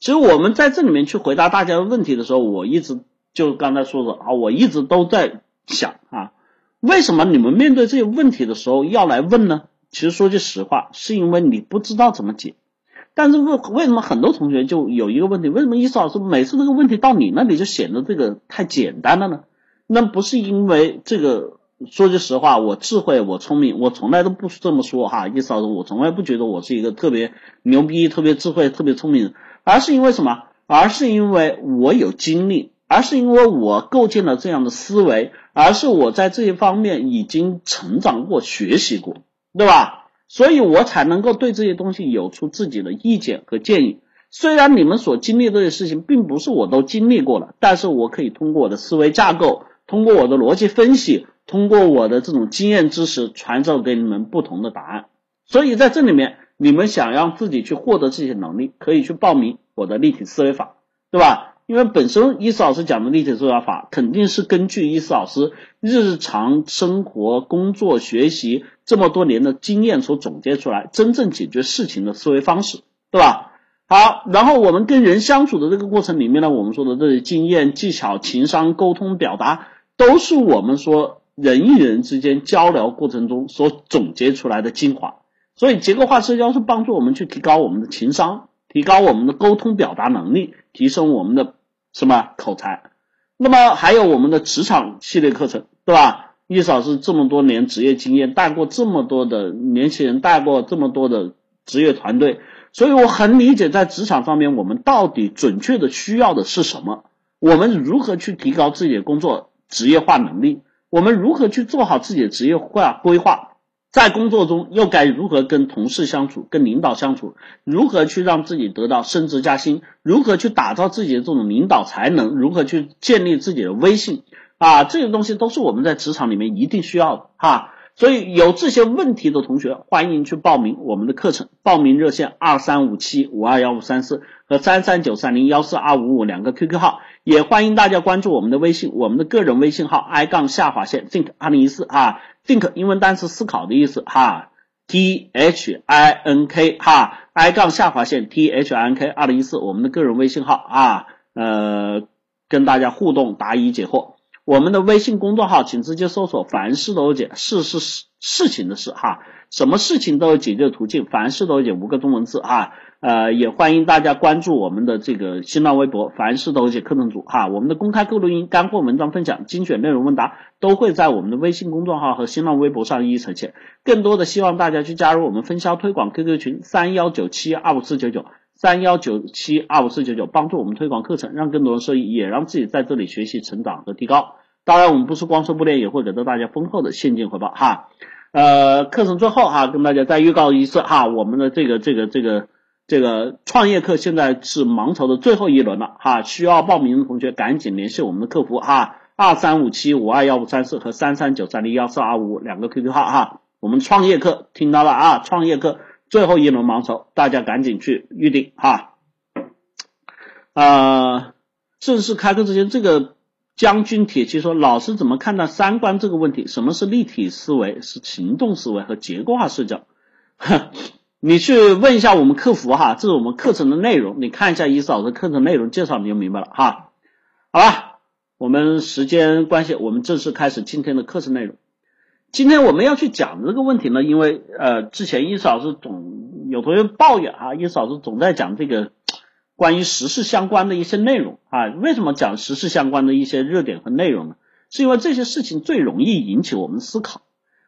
其实我们在这里面去回答大家的问题的时候，我一直就刚才说的啊，我一直都在想啊，为什么你们面对这些问题的时候要来问呢？其实说句实话，是因为你不知道怎么解。但是为为什么很多同学就有一个问题？为什么伊思老师每次这个问题到你那里就显得这个太简单了呢？那不是因为这个，说句实话，我智慧，我聪明，我从来都不这么说哈。伊思老师，我从来不觉得我是一个特别牛逼、特别智慧、特别聪明，而是因为什么？而是因为我有经历，而是因为我构建了这样的思维，而是我在这些方面已经成长过、学习过，对吧？所以我才能够对这些东西有出自己的意见和建议。虽然你们所经历这些事情并不是我都经历过了，但是我可以通过我的思维架构，通过我的逻辑分析，通过我的这种经验知识，传授给你们不同的答案。所以在这里面，你们想让自己去获得这些能力，可以去报名我的立体思维法，对吧？因为本身伊思老师讲的立体思维法，肯定是根据伊思老师日常生活、工作、学习这么多年的经验所总结出来，真正解决事情的思维方式，对吧？好，然后我们跟人相处的这个过程里面呢，我们说的这些经验、技巧、情商、沟通、表达，都是我们说人与人之间交流过程中所总结出来的精华。所以，结构化社交是帮助我们去提高我们的情商，提高我们的沟通表达能力，提升我们的。什么口才？那么还有我们的职场系列课程，对吧？易老师这么多年职业经验，带过这么多的年轻人，带过这么多的职业团队，所以我很理解在职场方面，我们到底准确的需要的是什么？我们如何去提高自己的工作职业化能力？我们如何去做好自己的职业化规划？在工作中又该如何跟同事相处、跟领导相处？如何去让自己得到升职加薪？如何去打造自己的这种领导才能？如何去建立自己的威信？啊，这些东西都是我们在职场里面一定需要的哈。所以有这些问题的同学，欢迎去报名我们的课程。报名热线二三五七五二幺五三四和三三九三零幺四二五五两个 QQ 号，也欢迎大家关注我们的微信，我们的个人微信号 i 杠下划线 think 二零一四啊。Think 英文单词思考的意思哈，t h i n k 哈，i 杠下划线 t h i n k 二零一四我们的个人微信号啊，呃，跟大家互动答疑解惑。我们的微信公众号请直接搜索凡事都有解，事是事事情的事哈，什么事情都有解决途径，凡事都有解五个中文字哈。呃，也欢迎大家关注我们的这个新浪微博“凡事都解课程组”哈，我们的公开课录音、干货文章分享、精选内容问答都会在我们的微信公众号和新浪微博上一一呈现。更多的希望大家去加入我们分销推广 QQ 群三幺九七二五四九九三幺九七二五四九九，帮助我们推广课程，让更多人受益，也让自己在这里学习成长和提高。当然，我们不是光说不练，也会给到大家丰厚的现金回报哈。呃，课程最后哈，跟大家再预告一次哈，我们的这个这个这个。这个创业课现在是盲筹的最后一轮了哈，需要报名的同学赶紧联系我们的客服哈，二三五七五二幺五三四和三三九三零幺四二五两个 QQ 号哈，我们创业课听到了啊，创业课最后一轮盲筹，大家赶紧去预定哈。啊，正式开课之前，这个将军铁骑说，老师怎么看待三观这个问题？什么是立体思维？是行动思维和结构化视角？哈 你去问一下我们客服哈，这是我们课程的内容，你看一下伊嫂的课程内容介绍，你就明白了哈。好吧，我们时间关系，我们正式开始今天的课程内容。今天我们要去讲这个问题呢，因为呃，之前伊嫂是总有同学抱怨哈，伊嫂是总在讲这个关于时事相关的一些内容啊。为什么讲时事相关的一些热点和内容呢？是因为这些事情最容易引起我们思考。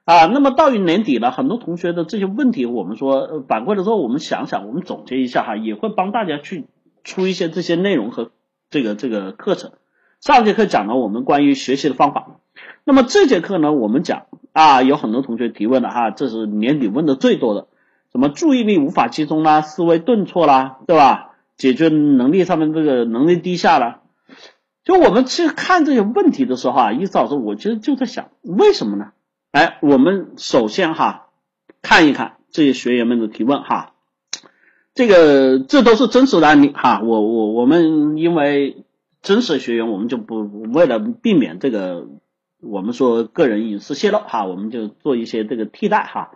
啊，那么到于年底了，很多同学的这些问题，我们说反馈了之后，我们想想，我们总结一下哈，也会帮大家去出一些这些内容和这个这个课程。上节课讲了我们关于学习的方法，那么这节课呢，我们讲啊，有很多同学提问了哈，这是年底问的最多的，什么注意力无法集中啦，思维顿挫啦，对吧？解决能力上面这个能力低下了，就我们去看这些问题的时候啊，一老师，我其实就在想，为什么呢？哎，我们首先哈看一看这些学员们的提问哈，这个这都是真实的案例哈。我我我们因为真实学员，我们就不为了避免这个我们说个人隐私泄露哈，我们就做一些这个替代哈。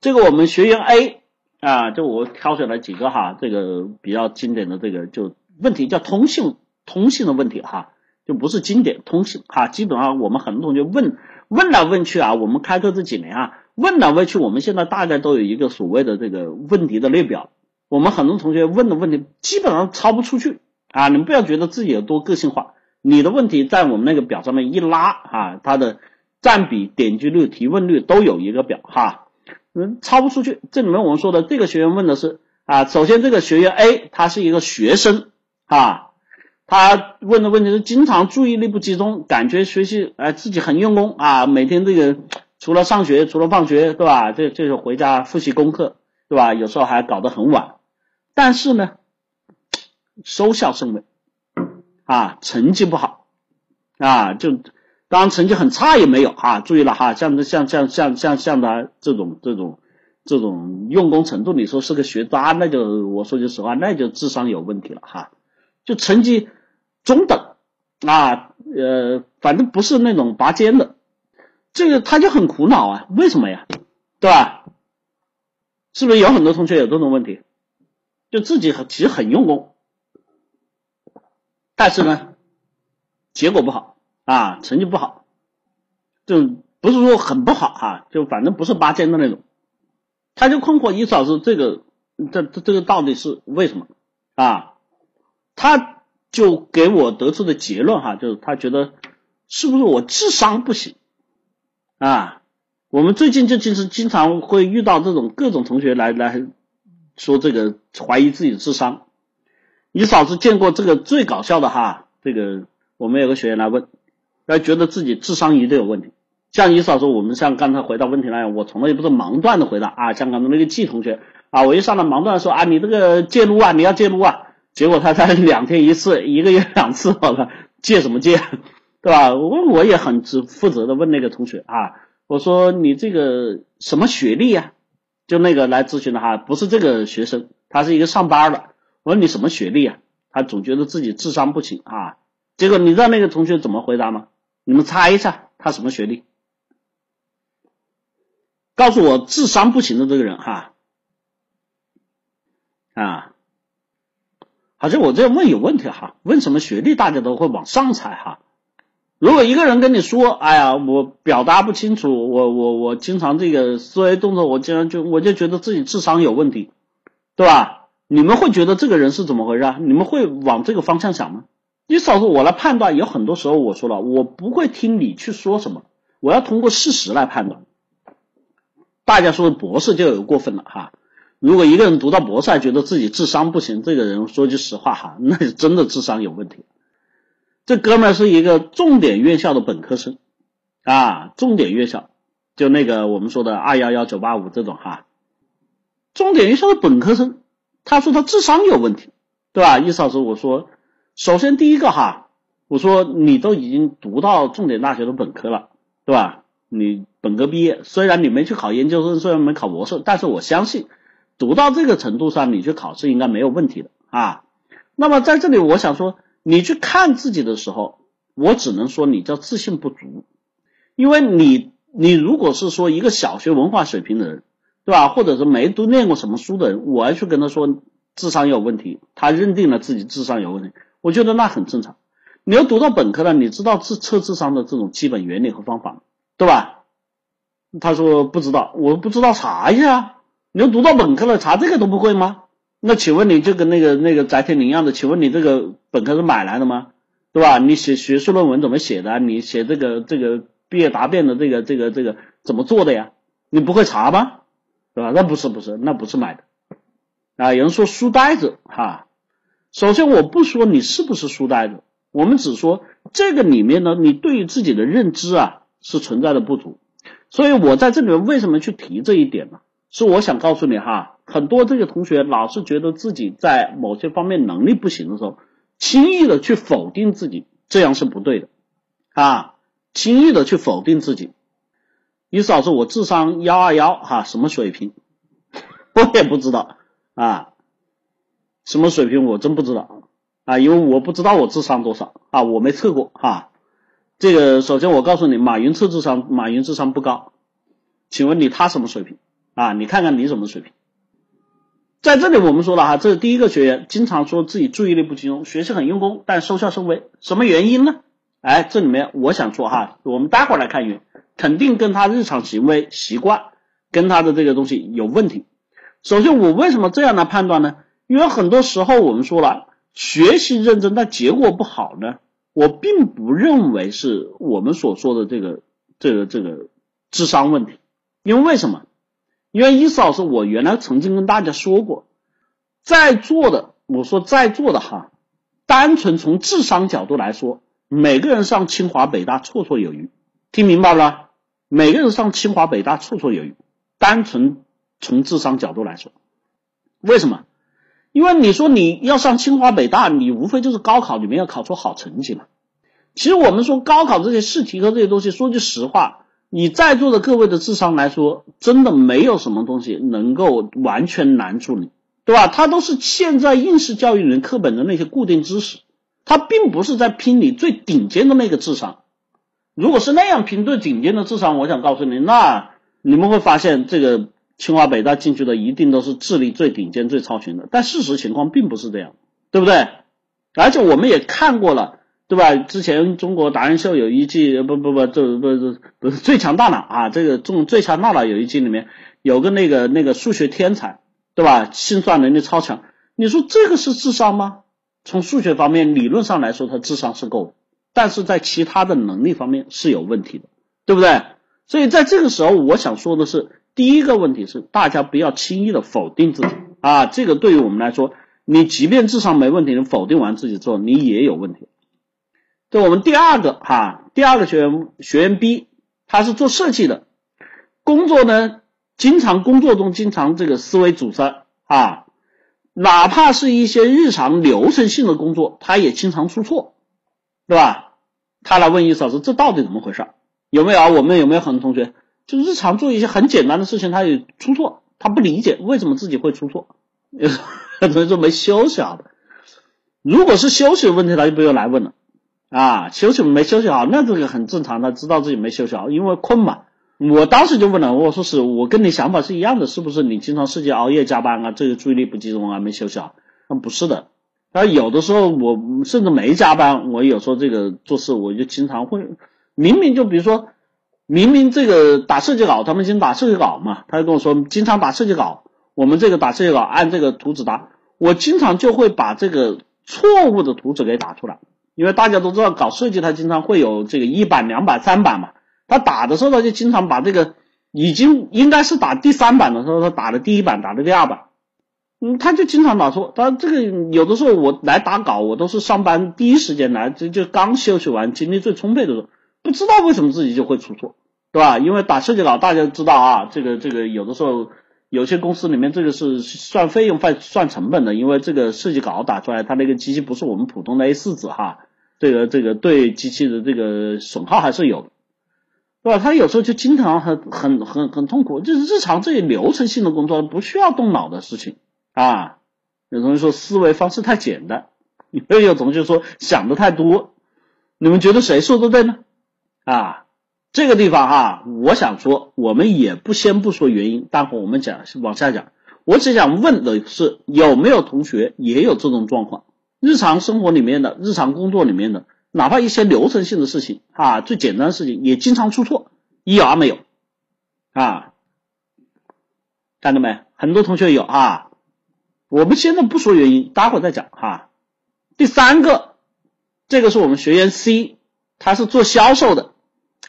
这个我们学员 A 啊，就我挑选了几个哈，这个比较经典的这个就问题叫通信通信的问题哈，就不是经典通信哈，基本上我们很多同学问问来问去啊，我们开课这几年啊，问来问去，我们现在大概都有一个所谓的这个问题的列表，我们很多同学问的问题基本上超不出去。啊，你们不要觉得自己有多个性化，你的问题在我们那个表上面一拉啊，它的占比、点击率、提问率都有一个表哈。嗯，超不出去。这里面我们说的这个学员问的是啊，首先这个学员 A 他是一个学生啊，他问的问题是经常注意力不集中，感觉学习哎自己很用功啊，每天这个除了上学除了放学对吧？这这是回家复习功课对吧？有时候还搞得很晚，但是呢，收效甚微啊，成绩不好啊，就。当然成绩很差也没有哈，注意了哈，像像像像像像他这种这种这种用功程度，你说是个学渣，那就我说句实话，那就智商有问题了哈。就成绩中等啊，呃，反正不是那种拔尖的，这个他就很苦恼啊，为什么呀？对吧？是不是有很多同学有这种问题？就自己很其实很用功，但是呢，结果不好。啊，成绩不好，就不是说很不好哈，就反正不是拔尖的那种，他就困惑，一老师这个这这这个到底是为什么啊？他就给我得出的结论哈，就是他觉得是不是我智商不行啊？我们最近就其实经常会遇到这种各种同学来来说这个怀疑自己智商，你嫂子见过这个最搞笑的哈？这个我们有个学员来问。要觉得自己智商一定有问题，像你嫂子，我们像刚才回答问题那样，我从来也不是盲段的回答啊。像刚才那个季同学啊，我一上来盲段说啊，你这个戒撸啊，你要戒撸啊，结果他才 两天一次，一个月两次，好了，借什么借，对吧？我我也很负负责的问那个同学啊，我说你这个什么学历呀？就那个来咨询的哈，不是这个学生，他是一个上班的。我说你什么学历啊？他总觉得自己智商不行啊。结果你知道那个同学怎么回答吗？你们猜一下，他什么学历？告诉我智商不行的这个人哈啊！好像我这样问有问题哈？问什么学历？大家都会往上猜哈。如果一个人跟你说：“哎呀，我表达不清楚，我我我经常这个思维动作，我经常就我就觉得自己智商有问题，对吧？”你们会觉得这个人是怎么回事啊？你们会往这个方向想吗？你嫂子，我来判断，有很多时候我说了，我不会听你去说什么，我要通过事实来判断。大家说博士就有过分了哈，如果一个人读到博士还觉得自己智商不行，这个人说句实话哈，那是真的智商有问题。这哥们儿是一个重点院校的本科生啊，重点院校，就那个我们说的二幺幺九八五这种哈，重点院校的本科生，他说他智商有问题，对吧？意思老师，我说。首先，第一个哈，我说你都已经读到重点大学的本科了，对吧？你本科毕业，虽然你没去考研究生，虽然没考博士，但是我相信读到这个程度上，你去考试应该没有问题的啊。那么在这里，我想说，你去看自己的时候，我只能说你叫自信不足，因为你你如果是说一个小学文化水平的人，对吧？或者是没读念过什么书的人，我要去跟他说智商有问题，他认定了自己智商有问题。我觉得那很正常，你要读到本科了，你知道测测智商的这种基本原理和方法，对吧？他说不知道，我不知道查一下。你要读到本科了，查这个都不会吗？那请问你就跟那个那个翟天临一样的，请问你这个本科是买来的吗？对吧？你写学术论文怎么写的？你写这个这个毕业答辩的这个这个这个怎么做的呀？你不会查吗？对吧？那不是不是，那不是买的啊。有人说书呆子哈。首先，我不说你是不是书呆子，我们只说这个里面呢，你对于自己的认知啊是存在的不足。所以我在这里面为什么去提这一点呢？是我想告诉你哈，很多这个同学老是觉得自己在某些方面能力不行的时候，轻易的去否定自己，这样是不对的啊！轻易的去否定自己，意思老师，我智商幺二幺哈，什么水平？我也不知道啊。什么水平我真不知道啊，因为我不知道我智商多少啊，我没测过哈。这个首先我告诉你，马云测智商，马云智商不高。请问你他什么水平啊？你看看你什么水平在这里我们说了哈，这是第一个学员经常说自己注意力不集中，学习很用功，但收效甚微，什么原因呢？哎，这里面我想说哈，我们待会儿来看原因，肯定跟他日常行为习惯跟他的这个东西有问题。首先，我为什么这样来判断呢？因为很多时候我们说了，学习认真但结果不好呢，我并不认为是我们所说的这个这个这个智商问题。因为为什么？因为伊思老师，我原来曾经跟大家说过，在座的，我说在座的哈，单纯从智商角度来说。每个人上清华北大绰绰有余，听明白了？每个人上清华北大绰绰有余。单纯从智商角度来说，为什么？因为你说你要上清华北大，你无非就是高考里面要考出好成绩嘛。其实我们说高考这些试题和这些东西，说句实话，你在座的各位的智商来说，真的没有什么东西能够完全难住你，对吧？它都是现在应试教育里课本的那些固定知识。他并不是在拼你最顶尖的那个智商，如果是那样拼最顶尖的智商，我想告诉你，那你们会发现这个清华北大进去的一定都是智力最顶尖、最超群的。但事实情况并不是这样，对不对？而且我们也看过了，对吧？之前中国达人秀有一季，不不不，这不是不是最强大脑啊，这个中最强大脑有一季里面有个那个那个数学天才，对吧？心算能力超强，你说这个是智商吗？从数学方面，理论上来说，他智商是够的，但是在其他的能力方面是有问题的，对不对？所以在这个时候，我想说的是，第一个问题是，大家不要轻易的否定自己啊，这个对于我们来说，你即便智商没问题，你否定完自己之后，你也有问题。就我们第二个哈，第二个学员学员 B，他是做设计的，工作呢，经常工作中经常这个思维阻塞啊。哪怕是一些日常流程性的工作，他也经常出错，对吧？他来问易老师，这到底怎么回事？有没有啊？我们有没有很多同学，就日常做一些很简单的事情，他也出错，他不理解为什么自己会出错，很多人说没休息好的。如果是休息的问题，他就不用来问了啊，休息没休息好，那这个很正常，他知道自己没休息好，因为困嘛。我当时就问了，我说是我跟你想法是一样的，是不是你经常设计熬夜加班啊？这个注意力不集中啊，没休息好？那不是的，而有的时候我甚至没加班，我有时候这个做事我就经常会，明明就比如说，明明这个打设计稿，他们经常打设计稿嘛，他就跟我说经常打设计稿，我们这个打设计稿按这个图纸打，我经常就会把这个错误的图纸给打出来，因为大家都知道搞设计，它经常会有这个一版、两版、三版嘛。他打的时候，他就经常把这个已经应该是打第三版的时候，他打的第一版，打的第二版，嗯，他就经常打错。他这个有的时候我来打稿，我都是上班第一时间来，就就刚休息完，精力最充沛的时候，不知道为什么自己就会出错，对吧？因为打设计稿，大家知道啊，这个这个有的时候有些公司里面这个是算费用、算算成本的，因为这个设计稿打出来，它那个机器不是我们普通的 A 四纸哈，这个这个对机器的这个损耗还是有。对吧？他有时候就经常很很很很痛苦，就是日常这些流程性的工作不需要动脑的事情啊。有同学说思维方式太简单，又有同学说想的太多。你们觉得谁说的对呢？啊，这个地方哈，我想说，我们也不先不说原因，待会我们讲往下讲。我只想问的是，有没有同学也有这种状况？日常生活里面的，日常工作里面的。哪怕一些流程性的事情啊，最简单的事情也经常出错，一有没有啊？看到没？很多同学有啊。我们现在不说原因，待会儿再讲哈。第三个，这个是我们学员 C，他是做销售的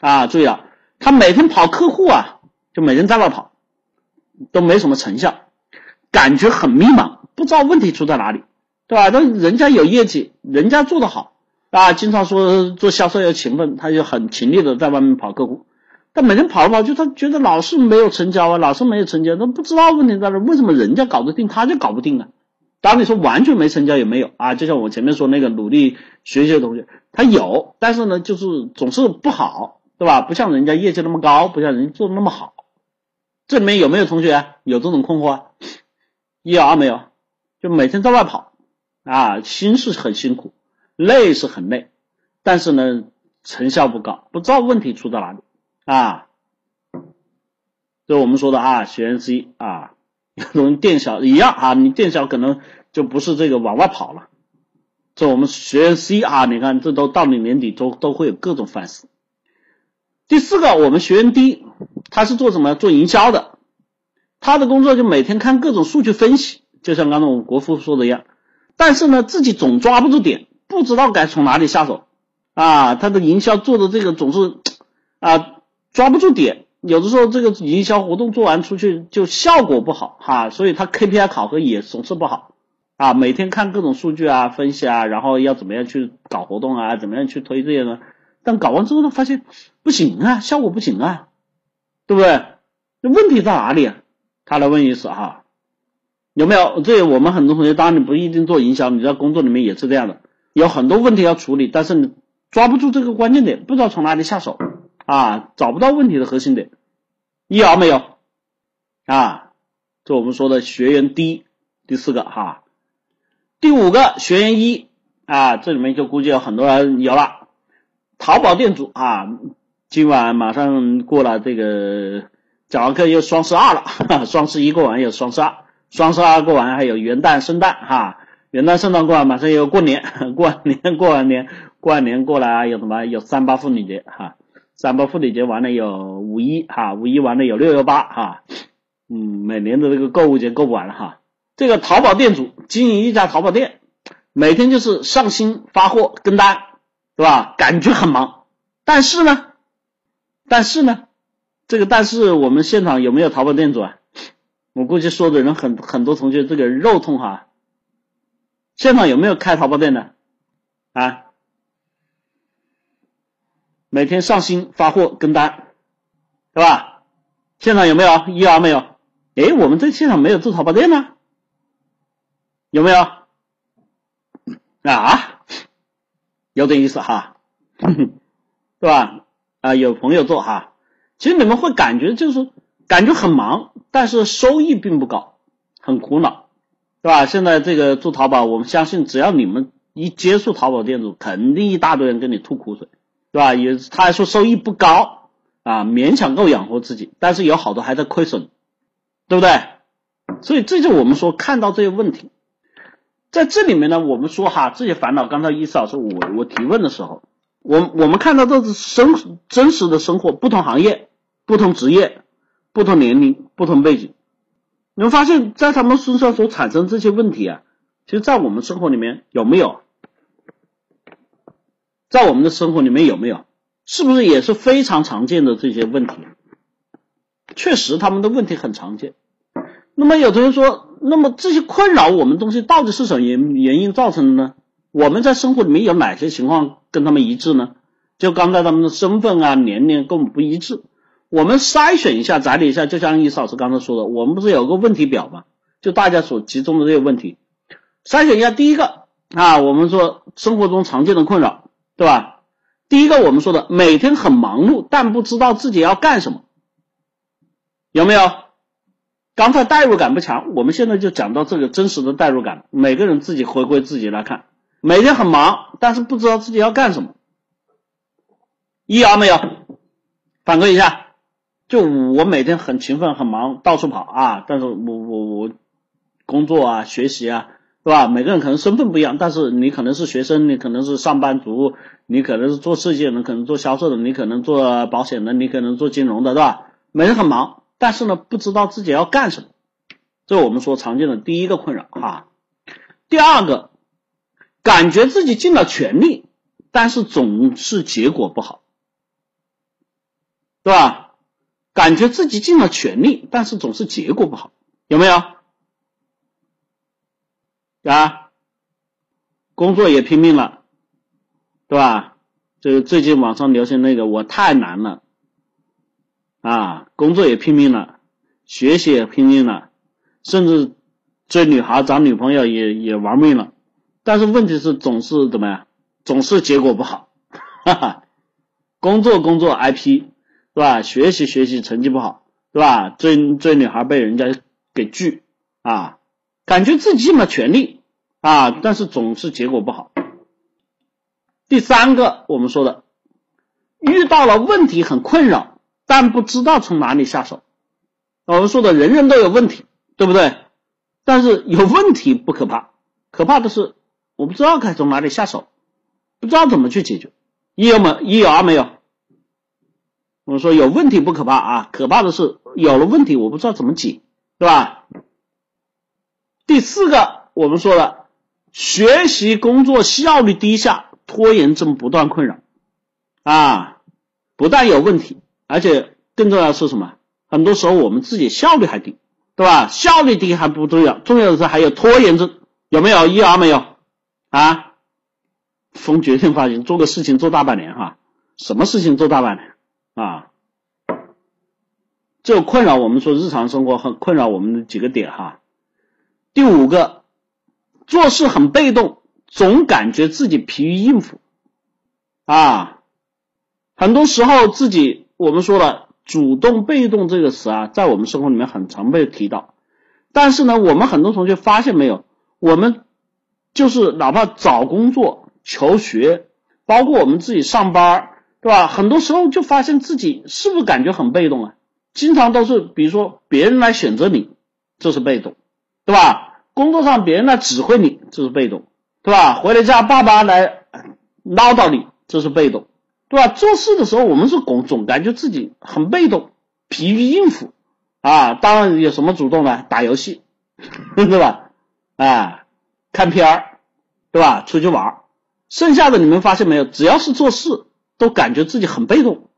啊。注意了，他每天跑客户啊，就每天在外跑，都没什么成效，感觉很迷茫，不知道问题出在哪里，对吧？那人家有业绩，人家做的好。啊，经常说做销售要勤奋，他就很勤力的在外面跑客户，但每天跑来跑去，他觉得老是没有成交啊，老是没有成交，他不知道问题在哪，为什么人家搞得定，他就搞不定啊？当然你说完全没成交也没有啊，就像我前面说那个努力学习的同学，他有，但是呢，就是总是不好，对吧？不像人家业绩那么高，不像人家做的那么好。这里面有没有同学有这种困惑？一有二没有？就每天在外跑啊，心是很辛苦。累是很累，但是呢，成效不高，不知道问题出在哪里啊？这我们说的啊，学员 C 啊，容易店小一样啊，你店小可能就不是这个往外跑了。这我们学员 C 啊，你看这都到你年底都都会有各种反思。第四个，我们学员 D，他是做什么？做营销的，他的工作就每天看各种数据分析，就像刚才我们国富说的一样。但是呢，自己总抓不住点，不知道该从哪里下手啊。他的营销做的这个总是啊抓不住点，有的时候这个营销活动做完出去就效果不好哈，所以他 KPI 考核也总是不好。啊，每天看各种数据啊，分析啊，然后要怎么样去搞活动啊，怎么样去推这些呢？但搞完之后呢，发现不行啊，效果不行啊，对不对？那问题在哪里？他来问一次哈，有没有？这我们很多同学，当然你不一定做营销，你在工作里面也是这样的，有很多问题要处理，但是你抓不住这个关键点，不知道从哪里下手啊，找不到问题的核心点，有没有？啊，这我们说的学员低，第四个哈。第五个学员一啊，这里面就估计有很多人有了。淘宝店主啊，今晚马上过了这个讲完课又双十二了，双十一过完又双十二，双十二过完还有元旦、圣诞哈，元旦、圣诞过完马上又过年，过完年过完年过完年过来有什么？有三八妇女节哈，三八妇女节完了有五一哈，五一完了有六幺八哈，嗯，每年的这个购物节过不完了哈。这个淘宝店主经营一家淘宝店，每天就是上新发货跟单，是吧？感觉很忙，但是呢，但是呢，这个但是我们现场有没有淘宝店主啊？我估计说的人很很多同学这个肉痛哈。现场有没有开淘宝店的啊？每天上新发货跟单，是吧？现场有没有？一二没有？哎，我们这现场没有做淘宝店呢。有没有啊？有点意思哈，对吧？啊，有朋友做哈，其实你们会感觉就是感觉很忙，但是收益并不高，很苦恼，对吧？现在这个做淘宝，我们相信只要你们一接触淘宝店主，肯定一大堆人跟你吐苦水，对吧？也他还说收益不高啊，勉强够养活自己，但是有好多还在亏损，对不对？所以这就我们说看到这些问题。在这里面呢，我们说哈，这些烦恼，刚才伊思老师我我提问的时候，我我们看到这是生真实的生活，不同行业、不同职业、不同年龄、不同背景，你们发现在他们身上所产生这些问题啊，其实，在我们生活里面有没有？在我们的生活里面有没有？是不是也是非常常见的这些问题？确实，他们的问题很常见。那么有的人说，那么这些困扰我们东西到底是什么原原因造成的呢？我们在生活里面有哪些情况跟他们一致呢？就刚才他们的身份啊、年龄跟我们不一致，我们筛选一下、整理一下，就像易老师刚才说的，我们不是有个问题表吗？就大家所集中的这些问题，筛选一下。第一个啊，我们说生活中常见的困扰，对吧？第一个我们说的每天很忙碌，但不知道自己要干什么，有没有？刚才代入感不强，我们现在就讲到这个真实的代入感。每个人自己回归自己来看，每天很忙，但是不知道自己要干什么。一啊没有？反馈一下，就我每天很勤奋很忙，到处跑啊，但是我我我工作啊学习啊，是吧？每个人可能身份不一样，但是你可能是学生，你可能是上班族，你可能是做设计的，可能做销售的，你可能做保险的，你可能做金融的，对吧？每天很忙。但是呢，不知道自己要干什么，这我们说常见的第一个困扰哈。第二个，感觉自己尽了全力，但是总是结果不好，对吧？感觉自己尽了全力，但是总是结果不好，有没有？啊，工作也拼命了，对吧？这个最近网上流行那个，我太难了。啊，工作也拼命了，学习也拼命了，甚至追女孩、找女朋友也也玩命了。但是问题是总是怎么样？总是结果不好，哈哈。工作工作挨批，是吧？学习学习成绩不好，是吧？追追女孩被人家给拒啊，感觉自己尽了全力啊，但是总是结果不好。第三个，我们说的遇到了问题很困扰。但不知道从哪里下手。我们说的人人都有问题，对不对？但是有问题不可怕，可怕的是我不知道该从哪里下手，不知道怎么去解决。一有没一有二没有？我们说有问题不可怕啊，可怕的是有了问题我不知道怎么解，对吧？第四个，我们说了，学习工作效率低下，拖延症不断困扰啊，不但有问题，而且更重要的是什么？很多时候我们自己效率还低，对吧？效率低还不重要，重要的是还有拖延症，有没有？一二没有啊？封决定发型，做个事情做大半年哈，什么事情做大半年啊？这困扰我们说日常生活很困扰我们的几个点哈。第五个，做事很被动，总感觉自己疲于应付啊。很多时候自己我们说了。主动被动这个词啊，在我们生活里面很常被提到，但是呢，我们很多同学发现没有，我们就是哪怕找工作、求学，包括我们自己上班，对吧？很多时候就发现自己是不是感觉很被动啊？经常都是，比如说别人来选择你，这是被动，对吧？工作上别人来指挥你，这是被动，对吧？回了家爸爸来唠叨你，这是被动。对吧？做事的时候，我们是总总感觉自己很被动，疲于应付啊。当然有什么主动呢？打游戏，对吧？啊，看片儿，对吧？出去玩剩下的你们发现没有？只要是做事，都感觉自己很被动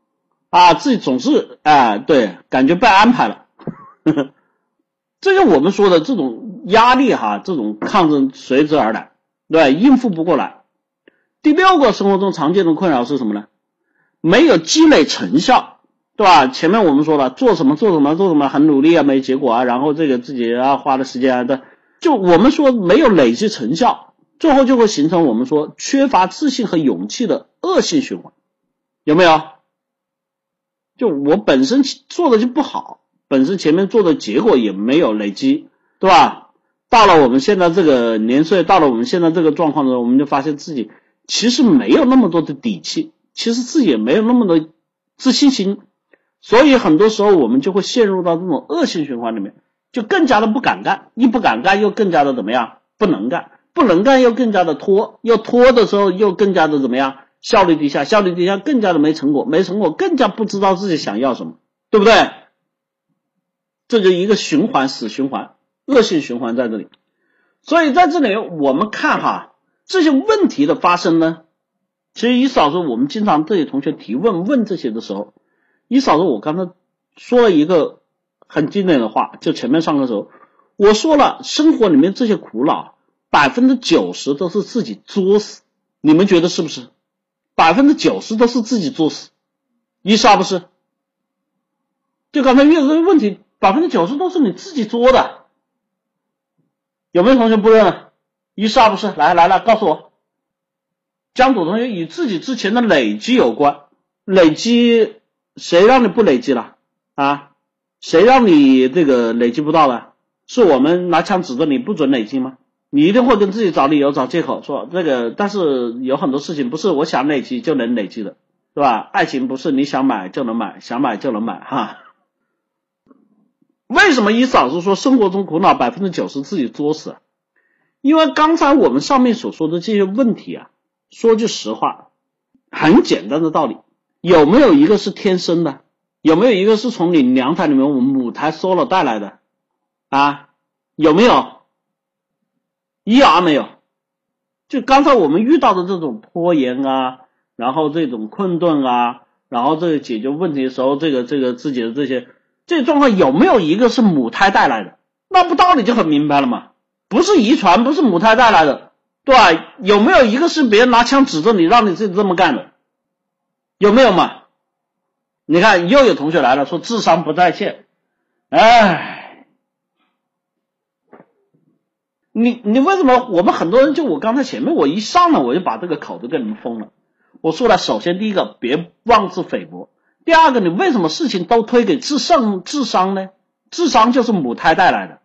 啊，自己总是啊，对，感觉被安排了。呵 呵这就我们说的这种压力哈，这种抗争随之而来，对，应付不过来。第六个生活中常见的困扰是什么呢？没有积累成效，对吧？前面我们说了，做什么做什么做什么很努力啊，没结果啊，然后这个自己啊花的时间啊的，就我们说没有累积成效，最后就会形成我们说缺乏自信和勇气的恶性循环，有没有？就我本身做的就不好，本身前面做的结果也没有累积，对吧？到了我们现在这个年岁，到了我们现在这个状况的时候，我们就发现自己其实没有那么多的底气。其实自己也没有那么多自信心，所以很多时候我们就会陷入到这种恶性循环里面，就更加的不敢干，一不敢干又更加的怎么样？不能干，不能干又更加的拖，又拖的时候又更加的怎么样？效率低下，效率低下更加的没成果，没成果更加不知道自己想要什么，对不对？这就一个循环，死循环，恶性循环在这里。所以在这里我们看哈，这些问题的发生呢？其实，一嫂子，我们经常这些同学提问问这些的时候，一嫂子，我刚才说了一个很经典的话，就前面上课时候我说了，生活里面这些苦恼，百分之九十都是自己作死，你们觉得是不是？百分之九十都是自己作死，一是不是？就刚才遇到这个问题，百分之九十都是你自己作的，有没有同学不认？一是不是？来来来，告诉我。江左同学与自己之前的累积有关，累积谁让你不累积了啊？谁让你这个累积不到了？是我们拿枪指着你不准累积吗？你一定会跟自己找理由、找借口说这个。但是有很多事情不是我想累积就能累积的，是吧？爱情不是你想买就能买，想买就能买哈。为什么一嫂子说生活中苦恼百分之九十自己作死？因为刚才我们上面所说的这些问题啊。说句实话，很简单的道理，有没有一个是天生的？有没有一个是从你娘胎里面我们母胎 solo 带来的？啊，有没有？一儿没有。就刚才我们遇到的这种拖延啊，然后这种困顿啊，然后这个解决问题的时候，这个这个自己的这些这状况有没有一个是母胎带来的？那不道理就很明白了嘛？不是遗传，不是母胎带来的。对吧？有没有一个是别人拿枪指着你，让你自己这么干的？有没有嘛？你看又有同学来了，说智商不在线。哎，你你为什么？我们很多人就我刚才前面我一上来我就把这个口子给你们封了。我说了，首先第一个别妄自菲薄，第二个你为什么事情都推给智商智商呢？智商就是母胎带来的。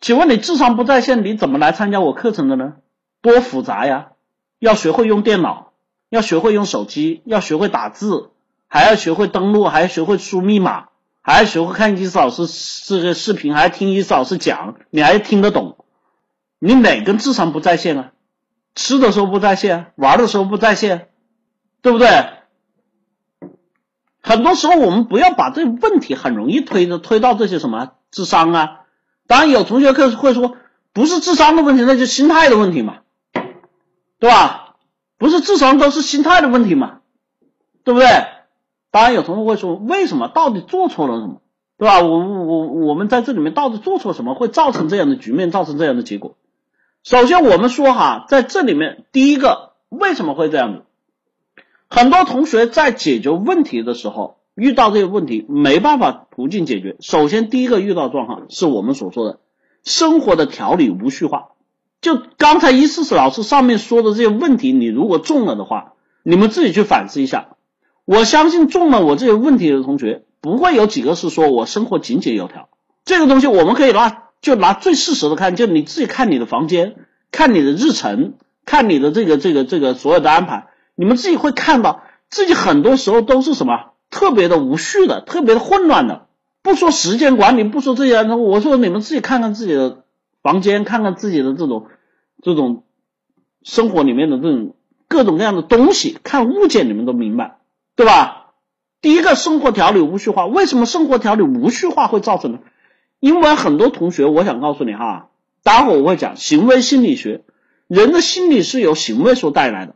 请问你智商不在线，你怎么来参加我课程的呢？多复杂呀！要学会用电脑，要学会用手机，要学会打字，还要学会登录，还要学会输密码，还要学会看伊思老师这个视频，还要听伊思老师讲，你还听得懂？你哪根智商不在线啊？吃的时候不在线，玩的时候不在线，对不对？很多时候我们不要把这个问题很容易推的推到这些什么智商啊。当然有同学可会说，不是智商的问题，那就心态的问题嘛，对吧？不是智商都是心态的问题嘛，对不对？当然有同学会说，为什么？到底做错了什么？对吧？我我我们在这里面到底做错什么，会造成这样的局面，造成这样的结果？首先我们说哈，在这里面第一个为什么会这样子？很多同学在解决问题的时候，遇到这个问题没办法途径解决。首先，第一个遇到状况是我们所说的生活的条理无序化。就刚才一四四老师上面说的这些问题，你如果中了的话，你们自己去反思一下。我相信中了我这些问题的同学，不会有几个是说我生活井井有条。这个东西我们可以拿，就拿最事实的看，就你自己看你的房间，看你的日程，看你的这个这个这个所有的安排。你们自己会看到，自己很多时候都是什么特别的无序的，特别的混乱的。不说时间管理，不说这些，我说你们自己看看自己的房间，看看自己的这种这种生活里面的这种各种各样的东西，看物件，你们都明白，对吧？第一个，生活条理无序化。为什么生活条理无序化会造成呢？因为很多同学，我想告诉你哈，待会我会讲行为心理学，人的心理是由行为所带来的。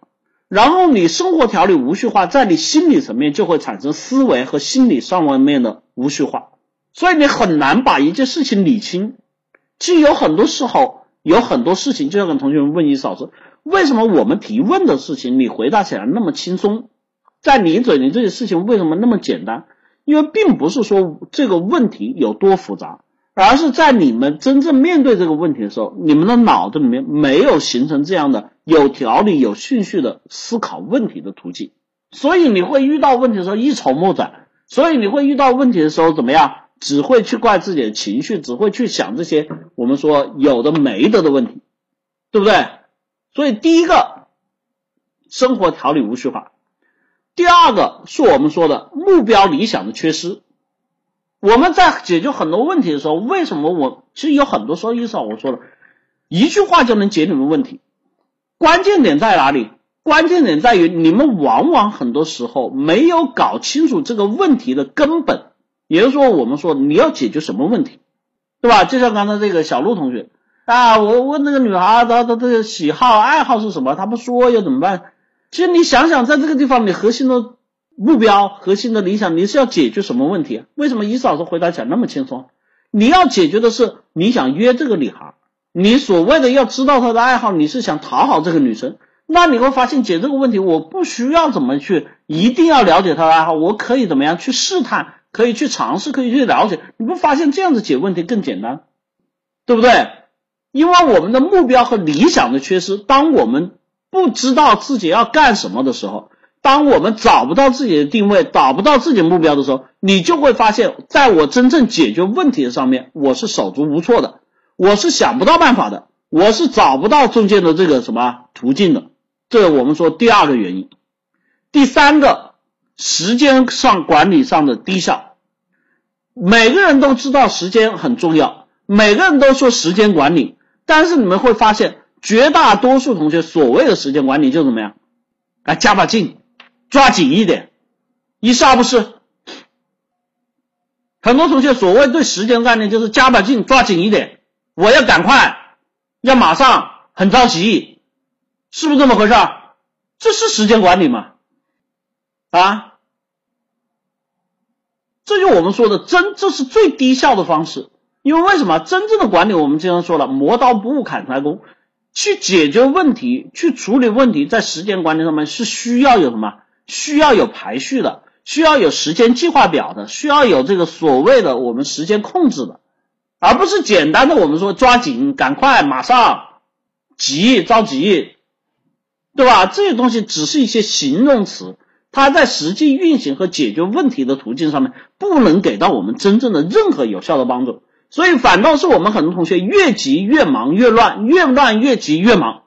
然后你生活条理无序化，在你心理层面就会产生思维和心理上方面的无序化，所以你很难把一件事情理清。其实有很多时候，有很多事情，就要跟同学们问一嫂子，为什么我们提问的事情你回答起来那么轻松，在你嘴里这些事情为什么那么简单？因为并不是说这个问题有多复杂。而是在你们真正面对这个问题的时候，你们的脑子里面没有形成这样的有条理、有顺序的思考问题的途径，所以你会遇到问题的时候一筹莫展，所以你会遇到问题的时候怎么样？只会去怪自己的情绪，只会去想这些我们说有的没的的问题，对不对？所以第一个，生活条理无序化；第二个是我们说的目标理想的缺失。我们在解决很多问题的时候，为什么我其实有很多时候意识到我说了一句话就能解你们问题？关键点在哪里？关键点在于你们往往很多时候没有搞清楚这个问题的根本。也就是说，我们说你要解决什么问题，对吧？就像刚才这个小陆同学啊，我问那个女孩，她她的喜好爱好是什么？她不说又怎么办？其实你想想，在这个地方，你核心的。目标核心的理想，你是要解决什么问题？为什么伊老师回答起来那么轻松？你要解决的是你想约这个女孩，你所谓的要知道她的爱好，你是想讨好这个女生。那你会发现解这个问题，我不需要怎么去一定要了解她的爱好，我可以怎么样去试探，可以去尝试，可以去了解。你不发现这样子解问题更简单，对不对？因为我们的目标和理想的缺失，当我们不知道自己要干什么的时候。当我们找不到自己的定位，找不到自己目标的时候，你就会发现，在我真正解决问题的上面，我是手足无措的，我是想不到办法的，我是找不到中间的这个什么途径的。这我们说第二个原因。第三个，时间上管理上的低效。每个人都知道时间很重要，每个人都说时间管理，但是你们会发现，绝大多数同学所谓的时间管理就怎么样？啊，加把劲。抓紧一点，一是二不是。很多同学所谓对时间概念就是加把劲，抓紧一点，我要赶快，要马上，很着急，是不是这么回事？这是时间管理吗？啊，这就我们说的真，这是最低效的方式。因为为什么真正的管理？我们经常说了，磨刀不误砍柴工，去解决问题，去处理问题，在时间管理上面是需要有什么？需要有排序的，需要有时间计划表的，需要有这个所谓的我们时间控制的，而不是简单的我们说抓紧、赶快、马上、急、着急，对吧？这些东西只是一些形容词，它在实际运行和解决问题的途径上面，不能给到我们真正的任何有效的帮助。所以反倒是我们很多同学越急越忙越乱，越乱越急越忙。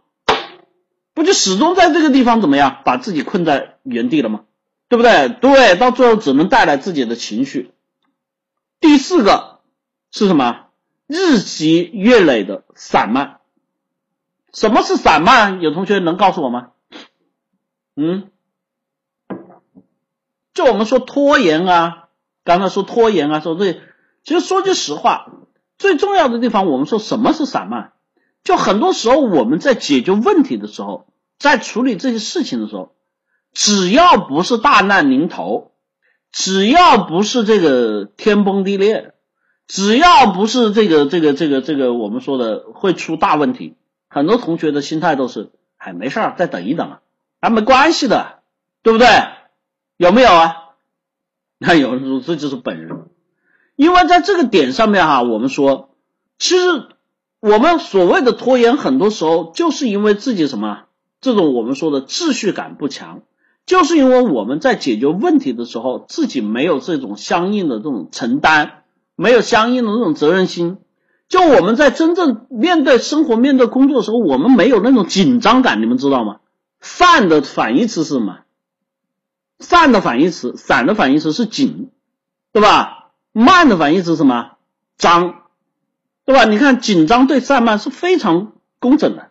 不就始终在这个地方怎么样，把自己困在原地了吗？对不对？对，到最后只能带来自己的情绪，第四个是什么？日积月累的散漫。什么是散漫？有同学能告诉我吗？嗯，就我们说拖延啊，刚才说拖延啊，说这，其实说句实话，最重要的地方，我们说什么是散漫？就很多时候我们在解决问题的时候，在处理这些事情的时候，只要不是大难临头，只要不是这个天崩地裂，只要不是这个这个这个这个我们说的会出大问题，很多同学的心态都是，哎，没事儿，再等一等啊，啊，没关系的，对不对？有没有啊？那有人说这就是本人，因为在这个点上面哈，我们说，其实。我们所谓的拖延，很多时候就是因为自己什么这种我们说的秩序感不强，就是因为我们在解决问题的时候，自己没有这种相应的这种承担，没有相应的这种责任心。就我们在真正面对生活、面对工作的时候，我们没有那种紧张感，你们知道吗？散的反义词是什么？散的反义词，散的反义词是紧，对吧？慢的反义词是什么？张。对吧？你看紧张对散漫是非常工整的，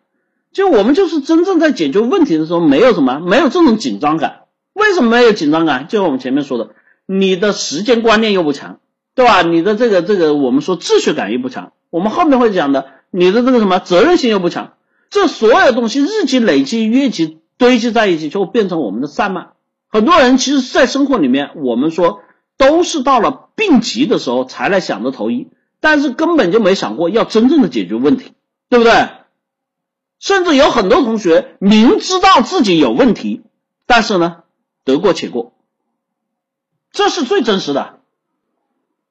就我们就是真正在解决问题的时候，没有什么，没有这种紧张感。为什么没有紧张感？就我们前面说的，你的时间观念又不强，对吧？你的这个这个我们说秩序感又不强。我们后面会讲的，你的这个什么责任心又不强，这所有东西日积累积、月积堆积在一起，就会变成我们的散漫。很多人其实，在生活里面，我们说都是到了病急的时候才来想着投医。但是根本就没想过要真正的解决问题，对不对？甚至有很多同学明知道自己有问题，但是呢，得过且过，这是最真实的。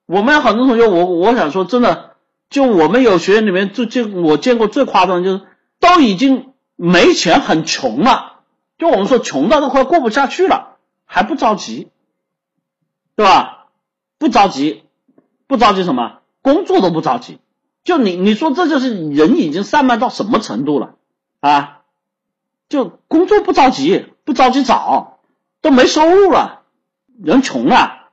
我们很多同学，我我想说，真的，就我们有学员里面最最我见过最夸张的就是，都已经没钱，很穷了，就我们说穷到都快过不下去了，还不着急，对吧？不着急，不着急什么？工作都不着急，就你你说这就是人已经散漫到什么程度了啊？就工作不着急，不着急找，都没收入了，人穷啊，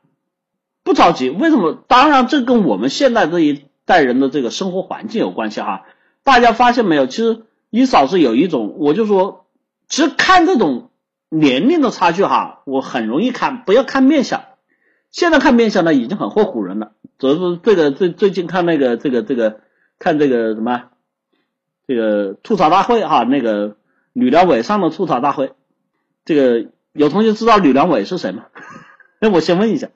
不着急。为什么？当然这跟我们现在这一代人的这个生活环境有关系哈。大家发现没有？其实一嫂是有一种，我就说，其实看这种年龄的差距哈，我很容易看，不要看面相。现在看面相呢，已经很会唬人了。主要是这个最最近看那个这个这个看这个什么这个吐槽大会哈，那个吕良伟上的吐槽大会，这个有同学知道吕良伟是谁吗？那我先问一下，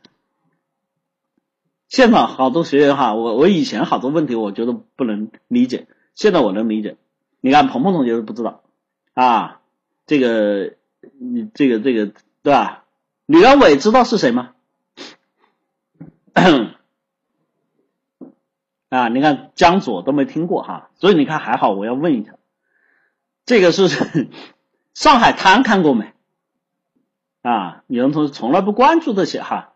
现场好多学员哈，我我以前好多问题我觉得不能理解，现在我能理解。你看鹏鹏同学都不知道啊，这个你这个这个对吧？吕良伟知道是谁吗？啊，你看江左都没听过哈，所以你看还好，我要问一下，这个是上海滩看过没？啊，有人同学从来不关注这些哈，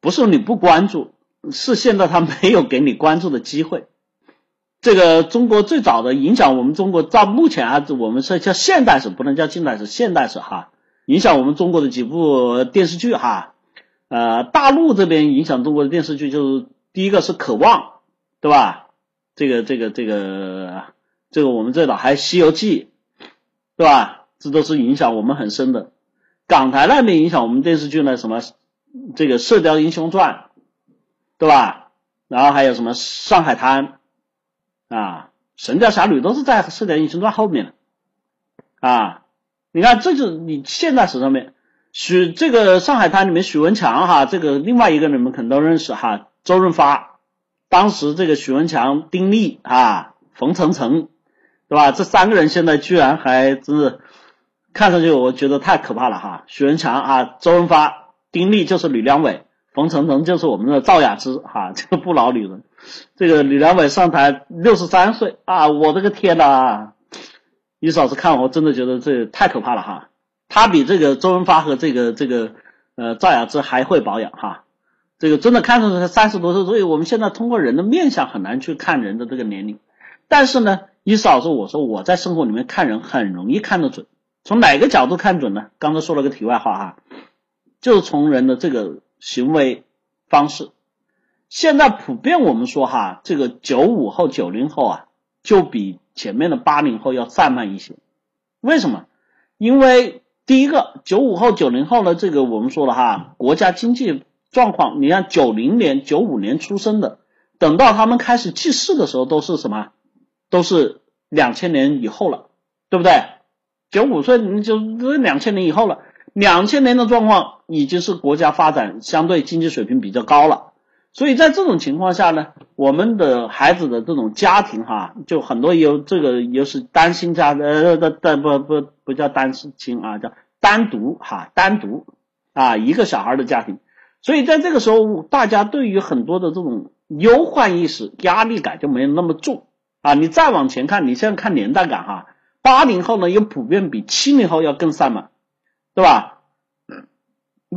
不是你不关注，是现在他没有给你关注的机会。这个中国最早的影响我们中国到目前啊，我们是叫现代史，不能叫近代史，现代史哈，影响我们中国的几部电视剧哈。呃，大陆这边影响中国的电视剧就是第一个是《渴望》，对吧？这个这个这个这个我们这岛还《西游记》，对吧？这都是影响我们很深的。港台那边影响我们电视剧呢，什么这个《射雕英雄传》，对吧？然后还有什么《上海滩》啊，《神雕侠侣》都是在《射雕英雄传》后面的啊。你看，这就是你现代史上面。许这个上海滩里面许文强哈，这个另外一个你们可能都认识哈，周润发，当时这个许文强、丁力啊、冯程程，对吧？这三个人现在居然还真是看上去我觉得太可怕了哈。许文强啊，周润发、丁力就是吕良伟，冯程程就是我们的赵雅芝哈，这个不老女人。这个吕良伟上台六十三岁啊，我的个天呐！你嫂子看我真的觉得这太可怕了哈。他比这个周润发和这个这个呃赵雅芝还会保养哈，这个真的看上去三十多岁，所以我们现在通过人的面相很难去看人的这个年龄。但是呢，意思老师我说我在生活里面看人很容易看得准，从哪个角度看准呢？刚才说了个题外话哈，就是从人的这个行为方式，现在普遍我们说哈，这个九五后、九零后啊，就比前面的八零后要散漫一些。为什么？因为第一个，九五后、九零后呢，这个我们说了哈，国家经济状况，你看九零年、九五年出生的，等到他们开始记事的时候，都是什么？都是两千年以后了，对不对？九五岁你就两千年以后了，两千年的状况已经是国家发展相对经济水平比较高了。所以在这种情况下呢，我们的孩子的这种家庭哈，就很多有这个又是单亲家呃的的不不不叫单亲啊，叫单独哈单独啊一个小孩的家庭。所以在这个时候，大家对于很多的这种忧患意识、压力感就没有那么重啊。你再往前看，你现在看年代感哈，八零后呢又普遍比七零后要更散漫，对吧？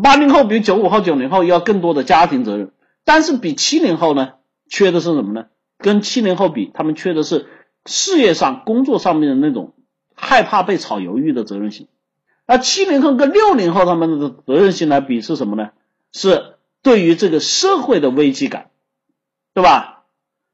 八零后比九五后、九零后要更多的家庭责任。但是比七零后呢，缺的是什么呢？跟七零后比，他们缺的是事业上、工作上面的那种害怕被炒鱿鱼的责任心。那七零后跟六零后他们的责任心来比是什么呢？是对于这个社会的危机感，对吧？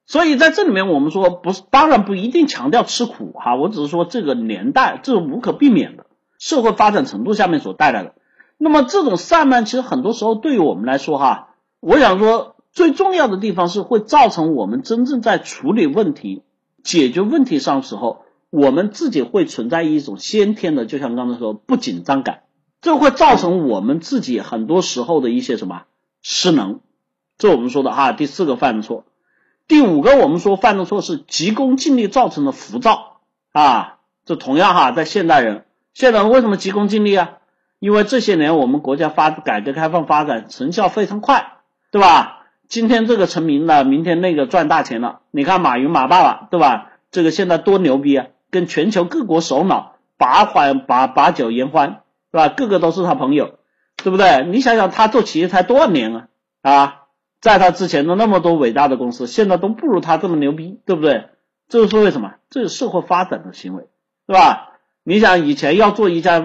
所以在这里面，我们说不是，当然不一定强调吃苦哈，我只是说这个年代这是无可避免的，社会发展程度下面所带来的。那么这种散漫，其实很多时候对于我们来说哈。我想说，最重要的地方是会造成我们真正在处理问题、解决问题上的时候，我们自己会存在一种先天的，就像刚才说不紧张感，这会造成我们自己很多时候的一些什么失能，这我们说的哈。第四个犯的错，第五个我们说犯的错是急功近利造成的浮躁啊。这同样哈，在现代人，现代人为什么急功近利啊？因为这些年我们国家发改革开放发展成效非常快。对吧？今天这个成名了，明天那个赚大钱了。你看马云马爸爸，对吧？这个现在多牛逼啊！跟全球各国首脑把欢把把酒言欢，是吧？个个都是他朋友，对不对？你想想他做企业才多少年啊？啊，在他之前的那么多伟大的公司，现在都不如他这么牛逼，对不对？这是为什么？这是社会发展的行为，是吧？你想以前要做一家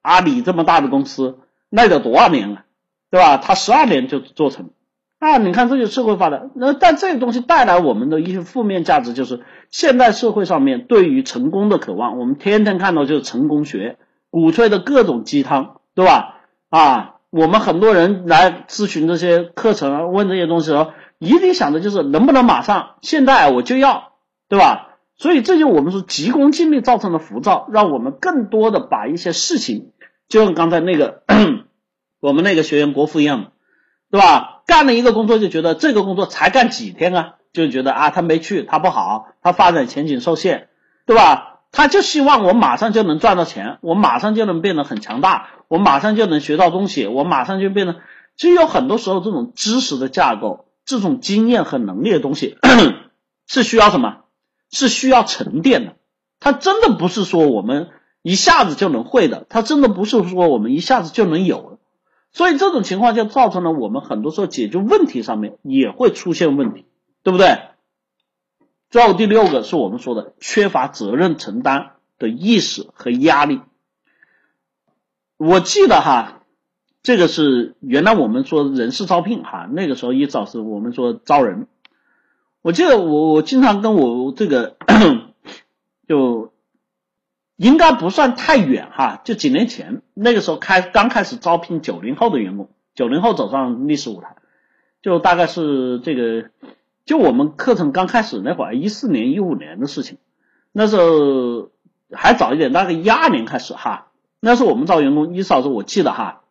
阿里这么大的公司，那得多少年啊？对吧？他十二年就做成。啊，你看这就社会发展，那但这个东西带来我们的一些负面价值，就是现代社会上面对于成功的渴望，我们天天看到就是成功学鼓吹的各种鸡汤，对吧？啊，我们很多人来咨询这些课程，问这些东西的时候，一定想的就是能不能马上现在我就要，对吧？所以这就我们说急功近利造成的浮躁，让我们更多的把一些事情，就像刚才那个 我们那个学员国富一样，对吧？干了一个工作就觉得这个工作才干几天啊，就觉得啊他没去他不好，他发展前景受限，对吧？他就希望我马上就能赚到钱，我马上就能变得很强大，我马上就能学到东西，我马上就变得。其实有很多时候这种知识的架构、这种经验和能力的东西 是需要什么？是需要沉淀的。它真的不是说我们一下子就能会的，它真的不是说我们一下子就能有的。所以这种情况就造成了我们很多时候解决问题上面也会出现问题，对不对？最后第六个是我们说的缺乏责任承担的意识和压力。我记得哈，这个是原来我们说人事招聘哈，那个时候一早是我们说招人。我记得我我经常跟我这个 就。应该不算太远哈，就几年前那个时候开刚开始招聘九零后的员工，九零后走上历史舞台，就大概是这个，就我们课程刚开始那会儿，一四年一五年的事情，那时候还早一点，大概一二年开始哈，那时候我们招员工，一嫂子我记得哈，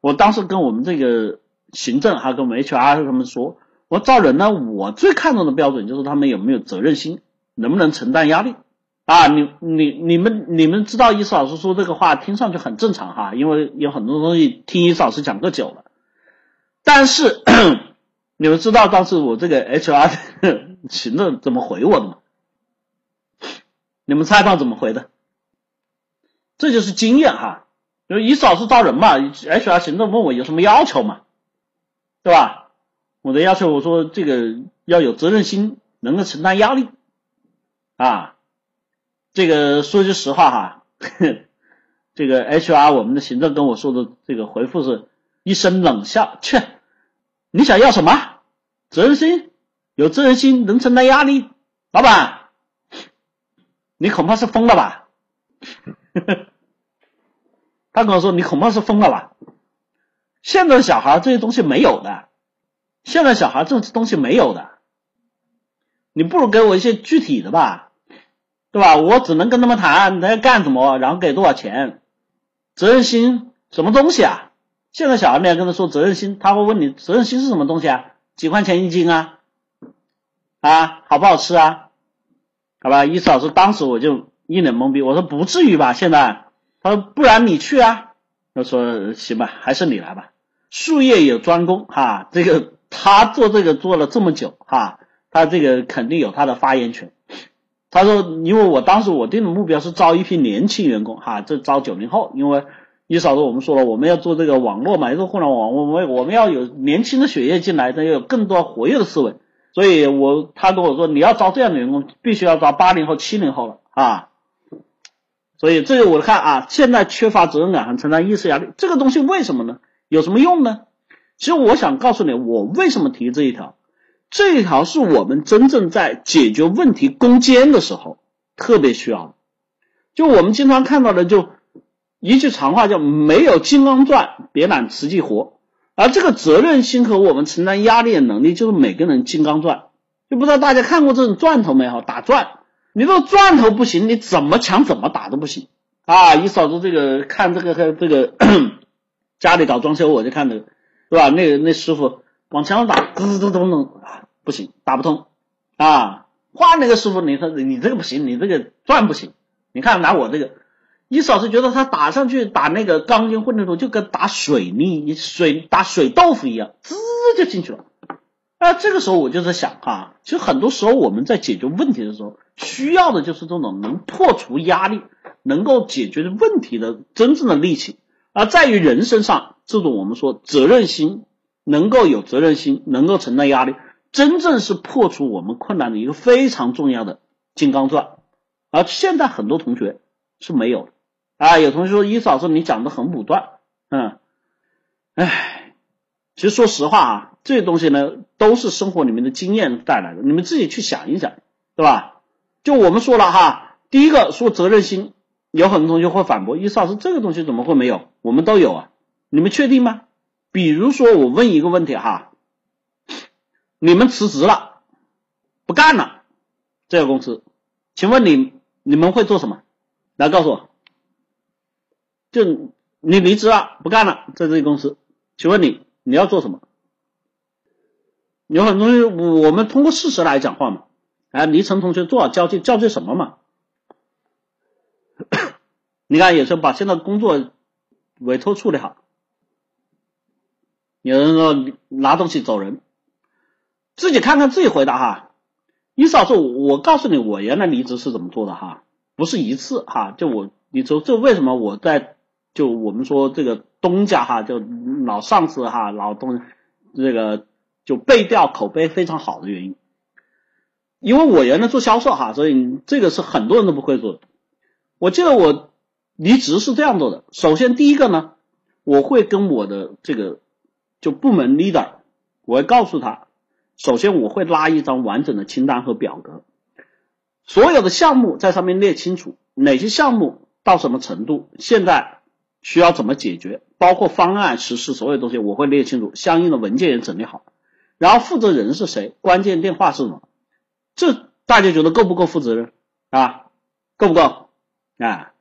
我当时跟我们这个行政还跟我们 HR 他们说，我招人呢，我最看重的标准就是他们有没有责任心，能不能承担压力。啊，你你你们你们知道伊思老师说这个话听上去很正常哈，因为有很多东西听伊思老师讲过久了。但是你们知道当时我这个 HR 行政怎么回我的吗？你们猜到怎么回的？这就是经验哈，因为伊思老师招人嘛，HR 行政问我有什么要求嘛，对吧？我的要求我说这个要有责任心，能够承担压力啊。这个说句实话哈，这个 HR 我们的行政跟我说的这个回复是一声冷笑，切，你想要什么？责任心，有责任心能承担压力。老板，你恐怕是疯了吧？他跟我说你恐怕是疯了吧？现在的小孩这些东西没有的，现在小孩这些东西没有的。你不如给我一些具体的吧，对吧？我只能跟他们谈他要干什么，然后给多少钱。责任心什么东西啊？现在小孩你要跟他说责任心，他会问你责任心是什么东西啊？几块钱一斤啊？啊，好不好吃啊？好吧，意思老师当时我就一脸懵逼，我说不至于吧？现在他说不然你去啊？他说行吧，还是你来吧。术业有专攻哈，这个他做这个做了这么久哈。他这个肯定有他的发言权。他说，因为我当时我定的目标是招一批年轻员工，哈，这招九零后。因为你嫂子我们说了，我们要做这个网络嘛，做互联网，我们我们要有年轻的血液进来，要有更多活跃的思维。所以我他跟我说，你要招这样的员工，必须要招八零后、七零后了啊。所以这个我看啊，现在缺乏责任感和承担意识压力，这个东西为什么呢？有什么用呢？其实我想告诉你，我为什么提这一条。这一条是我们真正在解决问题攻坚的时候特别需要的。就我们经常看到的，就一句长话叫“没有金刚钻，别揽瓷器活”。而这个责任心和我们承担压力的能力，就是每个人金刚钻。就不知道大家看过这种钻头没有？打钻，你这钻头不行，你怎么抢怎么打都不行啊！一嫂子这个看这个和这个 家里搞装修，我就看这个，是吧？那那师傅往墙上打，咚咚咚咚。不行，打不通啊！换那个师傅，你说你这个不行，你这个钻不行。你看拿我这个，你嫂子觉得他打上去打那个钢筋混凝土，就跟打水泥、水打水豆腐一样，滋就进去了。啊，这个时候我就在想哈，其实很多时候我们在解决问题的时候，需要的就是这种能破除压力、能够解决问题的真正的力气。而在于人身上，这种我们说责任心，能够有责任心，能够承担压力。真正是破除我们困难的一个非常重要的金刚钻，而现在很多同学是没有的啊。有同学说：“伊嫂说，你讲的很武断。”嗯，哎，其实说实话啊，这些东西呢，都是生活里面的经验带来的。你们自己去想一想，对吧？就我们说了哈，第一个说责任心，有很多同学会反驳：“伊老师，这个东西怎么会没有？我们都有啊，你们确定吗？”比如说，我问一个问题哈。你们辞职了，不干了，这个公司，请问你你们会做什么？来告诉我，就你离职了，不干了，在这个公司，请问你你要做什么？有很多东西，我们通过事实来讲话嘛。哎，离成同学做好交接，交接什么嘛？你看，有时候把现在工作委托处理好，有人说拿东西走人。自己看看自己回答哈，你少说，我告诉你，我原来离职是怎么做的哈，不是一次哈，就我你说这为什么我在就我们说这个东家哈，就老上司哈，老东这个就背调口碑非常好的原因，因为我原来做销售哈，所以这个是很多人都不会做的。我记得我离职是这样做的，首先第一个呢，我会跟我的这个就部门 leader，我会告诉他。首先，我会拉一张完整的清单和表格，所有的项目在上面列清楚，哪些项目到什么程度，现在需要怎么解决，包括方案实施所有东西，我会列清楚，相应的文件也整理好，然后负责人是谁，关键电话是什么，这大家觉得够不够负责任啊？够不够啊？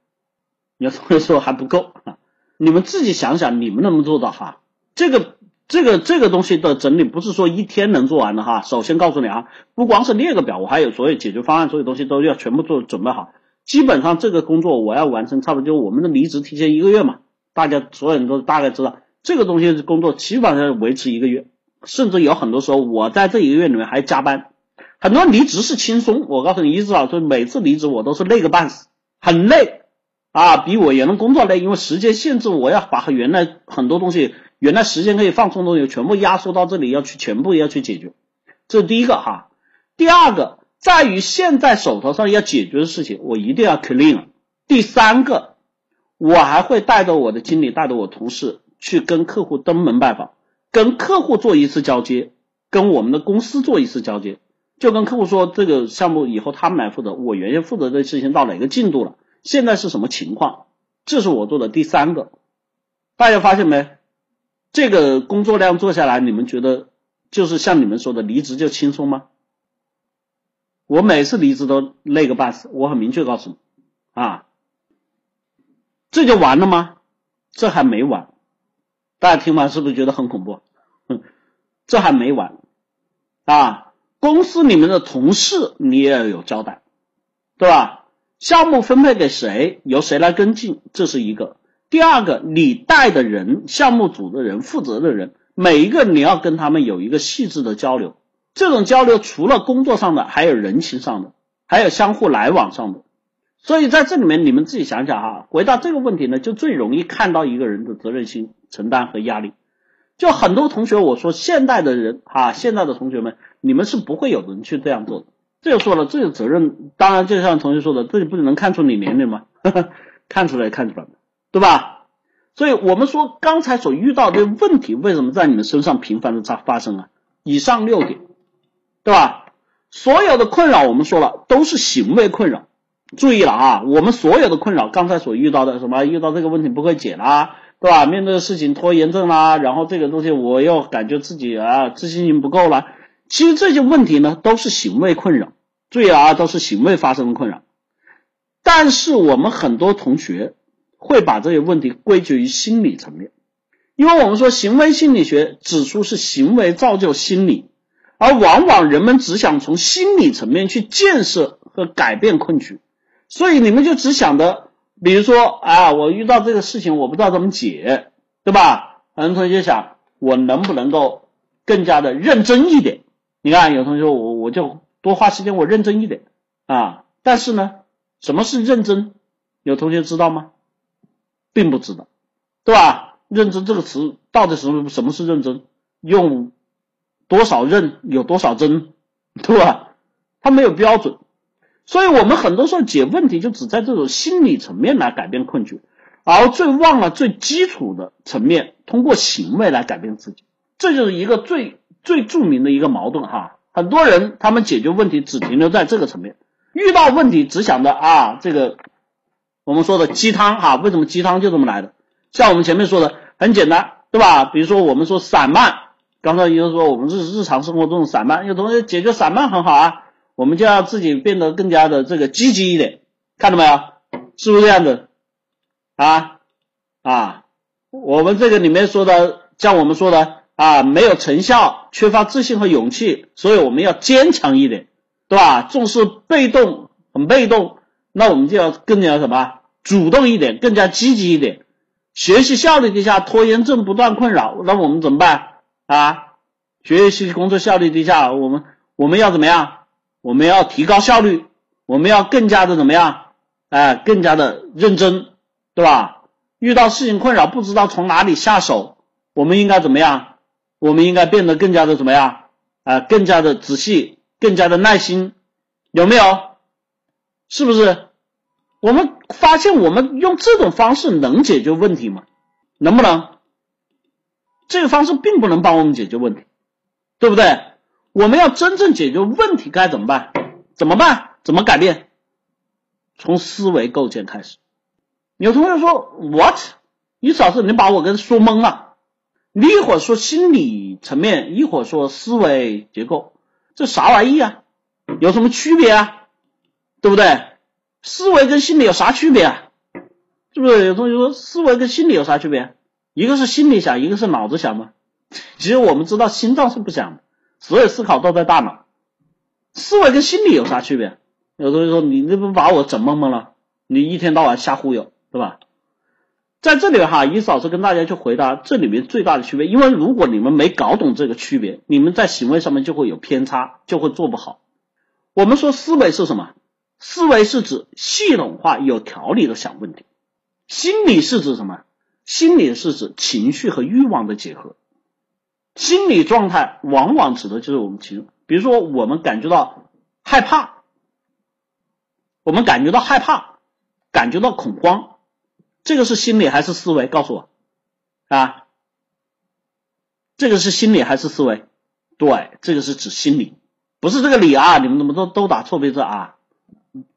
有同学说还不够啊，你们自己想想，你们能不能做到哈？这个。这个这个东西的整理不是说一天能做完的哈。首先告诉你啊，不光是列个表，我还有所有解决方案，所有东西都要全部做准备好。基本上这个工作我要完成，差不多就我们的离职提前一个月嘛。大家所有人都大概知道，这个东西工作基本上维持一个月，甚至有很多时候我在这一个月里面还加班。很多离职是轻松，我告诉你，一直老师每次离职我都是累个半死，很累啊，比我原来工作累，因为时间限制，我要把原来很多东西。原来时间可以放松的东西，全部压缩到这里，要去全部要去解决，这是第一个哈。第二个在于现在手头上要解决的事情，我一定要 clean。第三个，我还会带着我的经理，带着我同事去跟客户登门拜访，跟客户做一次交接，跟我们的公司做一次交接，就跟客户说这个项目以后他们来负责，我原先负责的事情到哪个进度了，现在是什么情况？这是我做的第三个。大家发现没？这个工作量做下来，你们觉得就是像你们说的离职就轻松吗？我每次离职都累个半死。我很明确告诉你啊，这就完了吗？这还没完。大家听完是不是觉得很恐怖？这还没完啊！公司里面的同事你也要有交代，对吧？项目分配给谁，由谁来跟进，这是一个。第二个，你带的人、项目组的人、负责的人，每一个你要跟他们有一个细致的交流。这种交流除了工作上的，还有人情上的，还有相互来往上的。所以在这里面，你们自己想想哈，回答这个问题呢，就最容易看到一个人的责任心、承担和压力。就很多同学，我说现代的人哈，现在的同学们，你们是不会有人去这样做的。这就说了，这个责任，当然就像同学说的，这里不能看出你年龄吗？看出来，看出来对吧？所以我们说刚才所遇到的问题，为什么在你们身上频繁的在发生啊？以上六点，对吧？所有的困扰，我们说了都是行为困扰。注意了啊，我们所有的困扰，刚才所遇到的什么，遇到这个问题不会解啦。对吧？面对的事情拖延症啦，然后这个东西我又感觉自己啊自信心不够了。其实这些问题呢都是行为困扰，注意啊，都是行为发生的困扰。但是我们很多同学会把这些问题归结于心理层面，因为我们说行为心理学指出是行为造就心理，而往往人们只想从心理层面去建设和改变困局，所以你们就只想着。比如说啊，我遇到这个事情，我不知道怎么解，对吧？很多同学就想，我能不能够更加的认真一点？你看，有同学我我就多花时间，我认真一点啊。但是呢，什么是认真？有同学知道吗？并不知道，对吧？认真这个词到底什么什么是认真？用多少认有多少真，对吧？它没有标准。所以我们很多时候解问题就只在这种心理层面来改变困局，而最忘了最基础的层面，通过行为来改变自己，这就是一个最最著名的一个矛盾哈。很多人他们解决问题只停留在这个层面，遇到问题只想着啊这个我们说的鸡汤哈，为什么鸡汤就这么来的？像我们前面说的很简单，对吧？比如说我们说散漫，刚才也就说我们日日常生活中的散漫，有同学解决散漫很好啊。我们就要自己变得更加的这个积极一点，看到没有？是不是这样子？啊啊，我们这个里面说的，像我们说的啊，没有成效，缺乏自信和勇气，所以我们要坚强一点，对吧？重视被动，很被动，那我们就要更加什么？主动一点，更加积极一点。学习效率低下，拖延症不断困扰，那我们怎么办啊？学习工作效率低下，我们我们要怎么样？我们要提高效率，我们要更加的怎么样？哎，更加的认真，对吧？遇到事情困扰，不知道从哪里下手，我们应该怎么样？我们应该变得更加的怎么样？啊，更加的仔细，更加的耐心，有没有？是不是？我们发现我们用这种方式能解决问题吗？能不能？这个方式并不能帮我们解决问题，对不对？我们要真正解决问题该怎么办？怎么办？怎么改变？从思维构建开始。有同学说：“What？你老师，你把我给说懵了。你一会儿说心理层面，一会儿说思维结构，这啥玩意啊？有什么区别啊？对不对？思维跟心理有啥区别啊？是不是？有同学说思维跟心理有啥区别？一个是心里想，一个是脑子想吗？其实我们知道心脏是不想的。”所有思考都在大脑，思维跟心理有啥区别？有同学说你这不把我整懵懵了？你一天到晚瞎忽悠，对吧？在这里哈，伊思老师跟大家去回答这里面最大的区别，因为如果你们没搞懂这个区别，你们在行为上面就会有偏差，就会做不好。我们说思维是什么？思维是指系统化、有条理的想问题；心理是指什么？心理是指情绪和欲望的结合。心理状态往往指的就是我们情，比如说我们感觉到害怕，我们感觉到害怕，感觉到恐慌，这个是心理还是思维？告诉我啊，这个是心理还是思维？对，这个是指心理，不是这个理啊！你们怎么都都打错别字啊？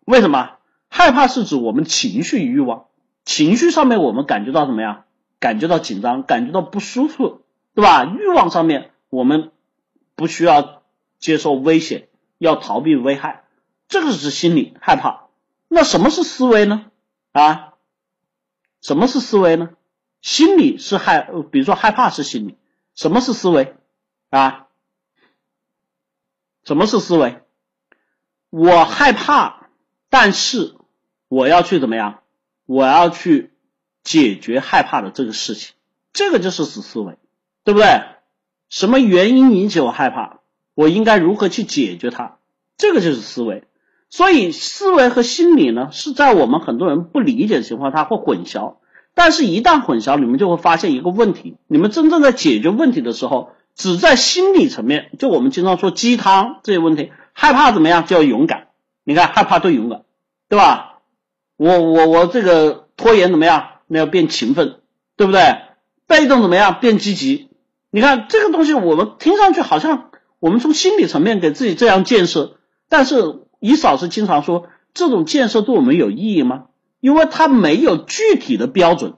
为什么？害怕是指我们情绪欲望，情绪上面我们感觉到什么呀？感觉到紧张，感觉到不舒服，对吧？欲望上面我们不需要接受危险，要逃避危害，这个是心理害怕。那什么是思维呢？啊，什么是思维呢？心理是害，比如说害怕是心理，什么是思维啊？什么是思维？我害怕，但是我要去怎么样？我要去解决害怕的这个事情，这个就是死思维，对不对？什么原因引起我害怕？我应该如何去解决它？这个就是思维。所以，思维和心理呢，是在我们很多人不理解的情况，它会混淆。但是，一旦混淆，你们就会发现一个问题：你们真正在解决问题的时候。只在心理层面，就我们经常说鸡汤这些问题，害怕怎么样就要勇敢。你看害怕对勇敢，对吧？我我我这个拖延怎么样？那要变勤奋，对不对？被动怎么样？变积极。你看这个东西，我们听上去好像我们从心理层面给自己这样建设，但是李老师经常说，这种建设对我们有意义吗？因为它没有具体的标准，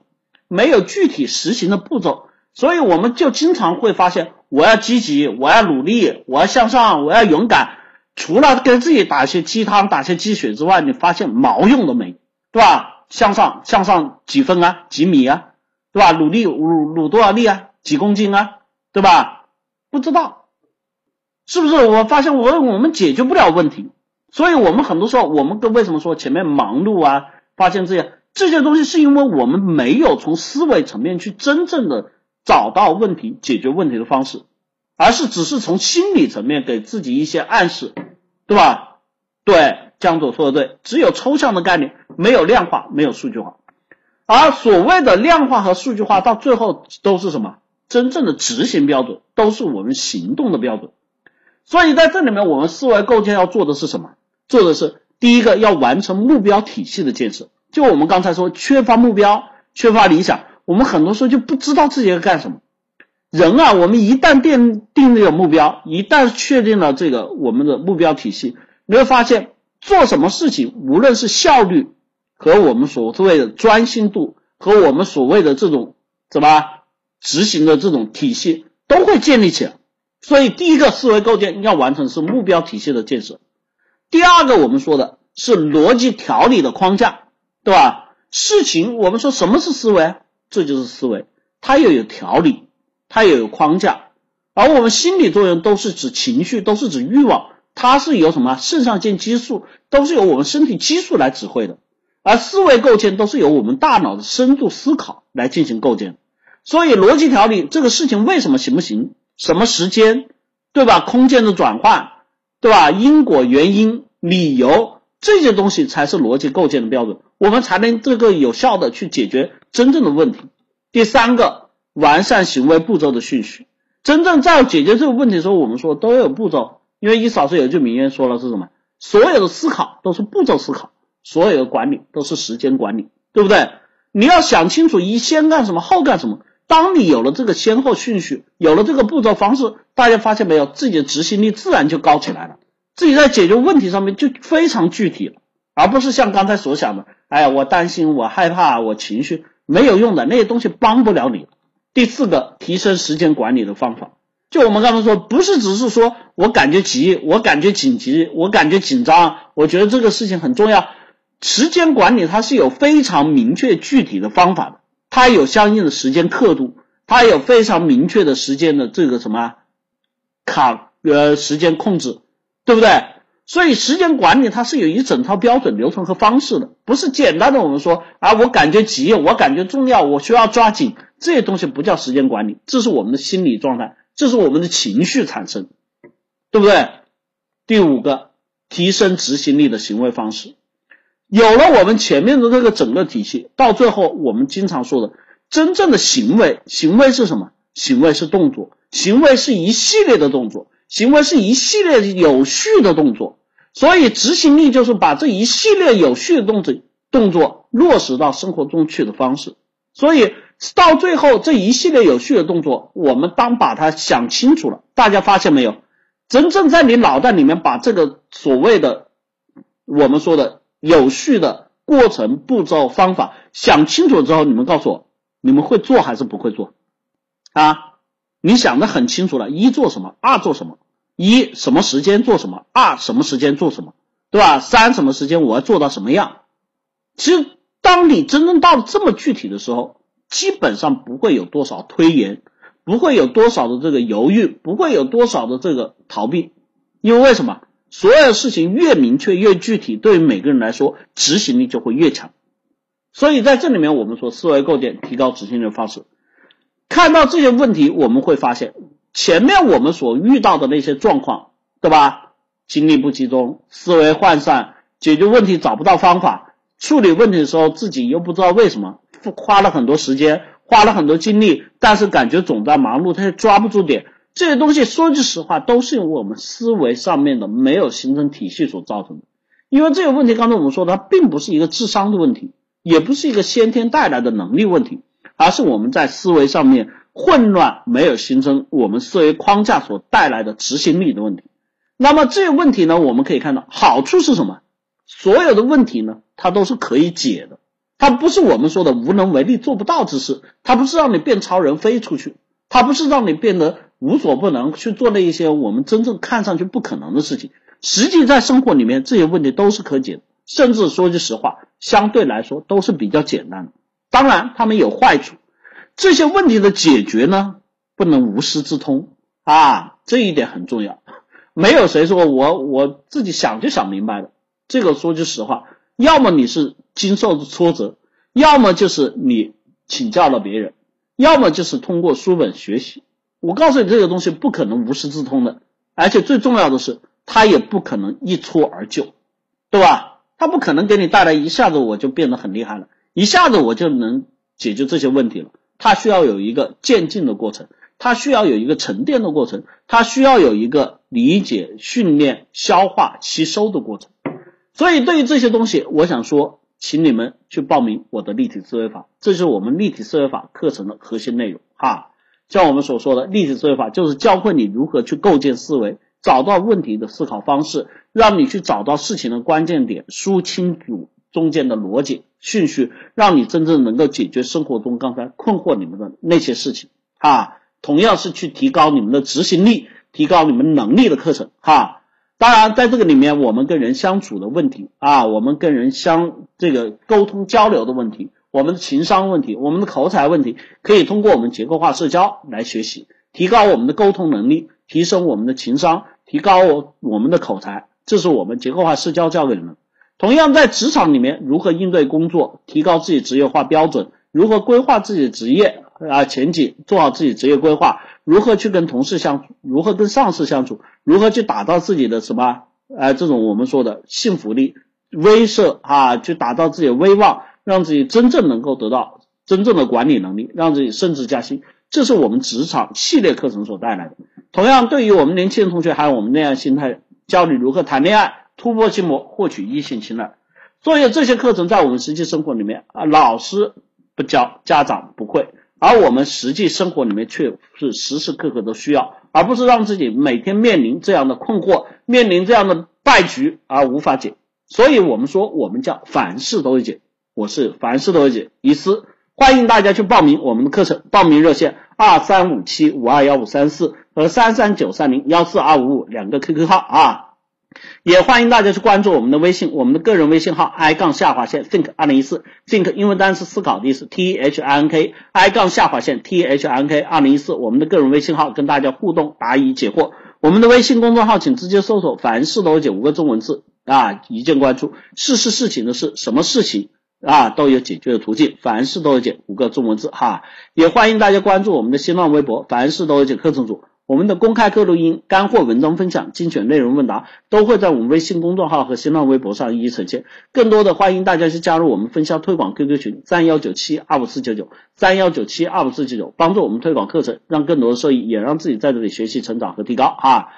没有具体实行的步骤，所以我们就经常会发现。我要积极，我要努力，我要向上，我要勇敢。除了给自己打些鸡汤、打些鸡血之外，你发现毛用都没，对吧？向上，向上几分啊？几米啊？对吧？努力努努多少力啊？几公斤啊？对吧？不知道，是不是？我发现我我们解决不了问题，所以我们很多时候，我们跟为什么说前面忙碌啊？发现这些这些东西，是因为我们没有从思维层面去真正的。找到问题、解决问题的方式，而是只是从心理层面给自己一些暗示，对吧？对，江总说的对，只有抽象的概念，没有量化，没有数据化。而所谓的量化和数据化，到最后都是什么？真正的执行标准，都是我们行动的标准。所以在这里面，我们思维构建要做的是什么？做的是第一个，要完成目标体系的建设。就我们刚才说，缺乏目标，缺乏理想。我们很多时候就不知道自己要干什么。人啊，我们一旦定定了有目标，一旦确定了这个我们的目标体系，你会发现做什么事情，无论是效率和我们所谓的专心度，和我们所谓的这种怎么执行的这种体系，都会建立起来。所以，第一个思维构建要完成是目标体系的建设。第二个，我们说的是逻辑条理的框架，对吧？事情，我们说什么是思维？这就是思维，它又有条理，它又有框架，而我们心理作用都是指情绪，都是指欲望，它是由什么肾上腺激素，都是由我们身体激素来指挥的，而思维构建都是由我们大脑的深度思考来进行构建。所以逻辑条理这个事情为什么行不行？什么时间，对吧？空间的转换，对吧？因果原因、理由这些东西才是逻辑构建的标准。我们才能这个有效的去解决真正的问题。第三个，完善行为步骤的顺序。真正在解决这个问题的时候，我们说都要有步骤。因为一老师有句名言说了是什么？所有的思考都是步骤思考，所有的管理都是时间管理，对不对？你要想清楚一先干什么，后干什么。当你有了这个先后顺序，有了这个步骤方式，大家发现没有，自己的执行力自然就高起来了，自己在解决问题上面就非常具体了。而不是像刚才所想的，哎，我担心，我害怕，我情绪没有用的那些东西帮不了你。第四个，提升时间管理的方法，就我们刚才说，不是只是说我感觉急，我感觉紧急，我感觉紧张，我觉得这个事情很重要。时间管理它是有非常明确具体的方法的，它有相应的时间刻度，它有非常明确的时间的这个什么卡呃时间控制，对不对？所以时间管理它是有一整套标准流程和方式的，不是简单的我们说啊，我感觉急，我感觉重要，我需要抓紧，这些东西不叫时间管理，这是我们的心理状态，这是我们的情绪产生，对不对？第五个，提升执行力的行为方式，有了我们前面的这个整个体系，到最后我们经常说的真正的行为，行为是什么？行为是动作，行为是一系列的动作。行为是一系列有序的动作，所以执行力就是把这一系列有序的动作动作落实到生活中去的方式。所以到最后这一系列有序的动作，我们当把它想清楚了，大家发现没有？真正在你脑袋里面把这个所谓的我们说的有序的过程、步骤、方法想清楚之后，你们告诉我，你们会做还是不会做？啊，你想的很清楚了，一做什么，二做什么，一什么时间做什么，二什么时间做什么，对吧？三什么时间我要做到什么样？其实，当你真正到了这么具体的时候，基本上不会有多少推延，不会有多少的这个犹豫，不会有多少的这个逃避，因为为什么？所有事情越明确越具体，对于每个人来说，执行力就会越强。所以在这里面，我们说思维构建、提高执行力的方式。看到这些问题，我们会发现前面我们所遇到的那些状况，对吧？精力不集中，思维涣散，解决问题找不到方法，处理问题的时候自己又不知道为什么，花了很多时间，花了很多精力，但是感觉总在忙碌，他也抓不住点。这些东西说句实话，都是由我们思维上面的没有形成体系所造成的。因为这个问题，刚才我们说，它并不是一个智商的问题，也不是一个先天带来的能力问题。而是我们在思维上面混乱，没有形成我们思维框架所带来的执行力的问题。那么这个问题呢，我们可以看到好处是什么？所有的问题呢，它都是可以解的。它不是我们说的无能为力、做不到之事，它不是让你变超人飞出去，它不是让你变得无所不能去做那一些我们真正看上去不可能的事情。实际在生活里面，这些问题都是可解，甚至说句实话，相对来说都是比较简单的。当然，他们有坏处。这些问题的解决呢，不能无师自通啊，这一点很重要。没有谁说我我自己想就想明白的。这个说句实话，要么你是经受挫折，要么就是你请教了别人，要么就是通过书本学习。我告诉你，这个东西不可能无师自通的，而且最重要的是，它也不可能一蹴而就，对吧？它不可能给你带来一下子我就变得很厉害了。一下子我就能解决这些问题了，它需要有一个渐进的过程，它需要有一个沉淀的过程，它需要有一个理解、训练、消化、吸收的过程。所以对于这些东西，我想说，请你们去报名我的立体思维法，这就是我们立体思维法课程的核心内容哈。像我们所说的立体思维法，就是教会你如何去构建思维，找到问题的思考方式，让你去找到事情的关键点，梳清楚。中间的逻辑顺序，让你真正能够解决生活中刚才困惑你们的那些事情哈，同样是去提高你们的执行力、提高你们能力的课程哈。当然，在这个里面，我们跟人相处的问题啊，我们跟人相这个沟通交流的问题，我们的情商问题，我们的口才问题，可以通过我们结构化社交来学习，提高我们的沟通能力，提升我们的情商，提高我我们的口才，这是我们结构化社交教给你们。同样在职场里面，如何应对工作，提高自己职业化标准，如何规划自己的职业啊前景，做好自己职业规划，如何去跟同事相处，如何跟上司相处，如何去打造自己的什么呃这种我们说的幸福力威慑啊，去打造自己的威望，让自己真正能够得到真正的管理能力，让自己升职加薪，这是我们职场系列课程所带来的。同样，对于我们年轻人同学，还有我们那样心态，教你如何谈恋爱。突破心魔，获取异性青睐。所以这些课程在我们实际生活里面啊，老师不教，家长不会，而我们实际生活里面却是时时刻刻都需要，而不是让自己每天面临这样的困惑，面临这样的败局而无法解。所以我们说，我们叫凡事都会解。我是凡事都会解，伊思，欢迎大家去报名我们的课程，报名热线二三五七五二幺五三四和三三九三零幺四二五五两个 QQ 号啊。也欢迎大家去关注我们的微信，我们的个人微信号 i 杠下划线 think 二零一四 think 英文单词思考的意思 t h i n k i 杠下划线 t h i n k 二零一四我们的个人微信号跟大家互动答疑解惑，我们的微信公众号请直接搜索凡事都解五个中文字啊，一键关注。事事事情的事，什么事情啊都有解决的途径，凡事都有解五个中文字哈。也欢迎大家关注我们的新浪微博凡事都有解课程组。我们的公开课录音、干货文章分享、精选内容问答都会在我们微信公众号和新浪微博上一一呈现。更多的欢迎大家去加入我们分销推广 QQ 群三幺九七二五四九九三幺九七二五四九九，帮助我们推广课程，让更多的受益，也让自己在这里学习成长和提高啊！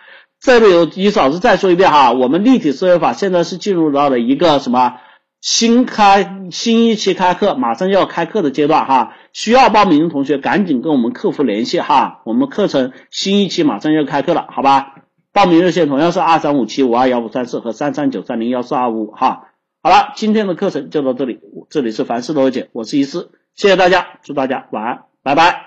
这里有一嫂子再说一遍哈，我们立体思维法现在是进入到了一个什么新开新一期开课，马上就要开课的阶段哈，需要报名的同学赶紧跟我们客服联系哈，我们课程新一期马上就要开课了，好吧？报名热线同样是二三五七五二幺五三四和三三九三零幺四二五哈。好了，今天的课程就到这里，这里是凡事都有解，我是一思，谢谢大家，祝大家晚安，拜拜。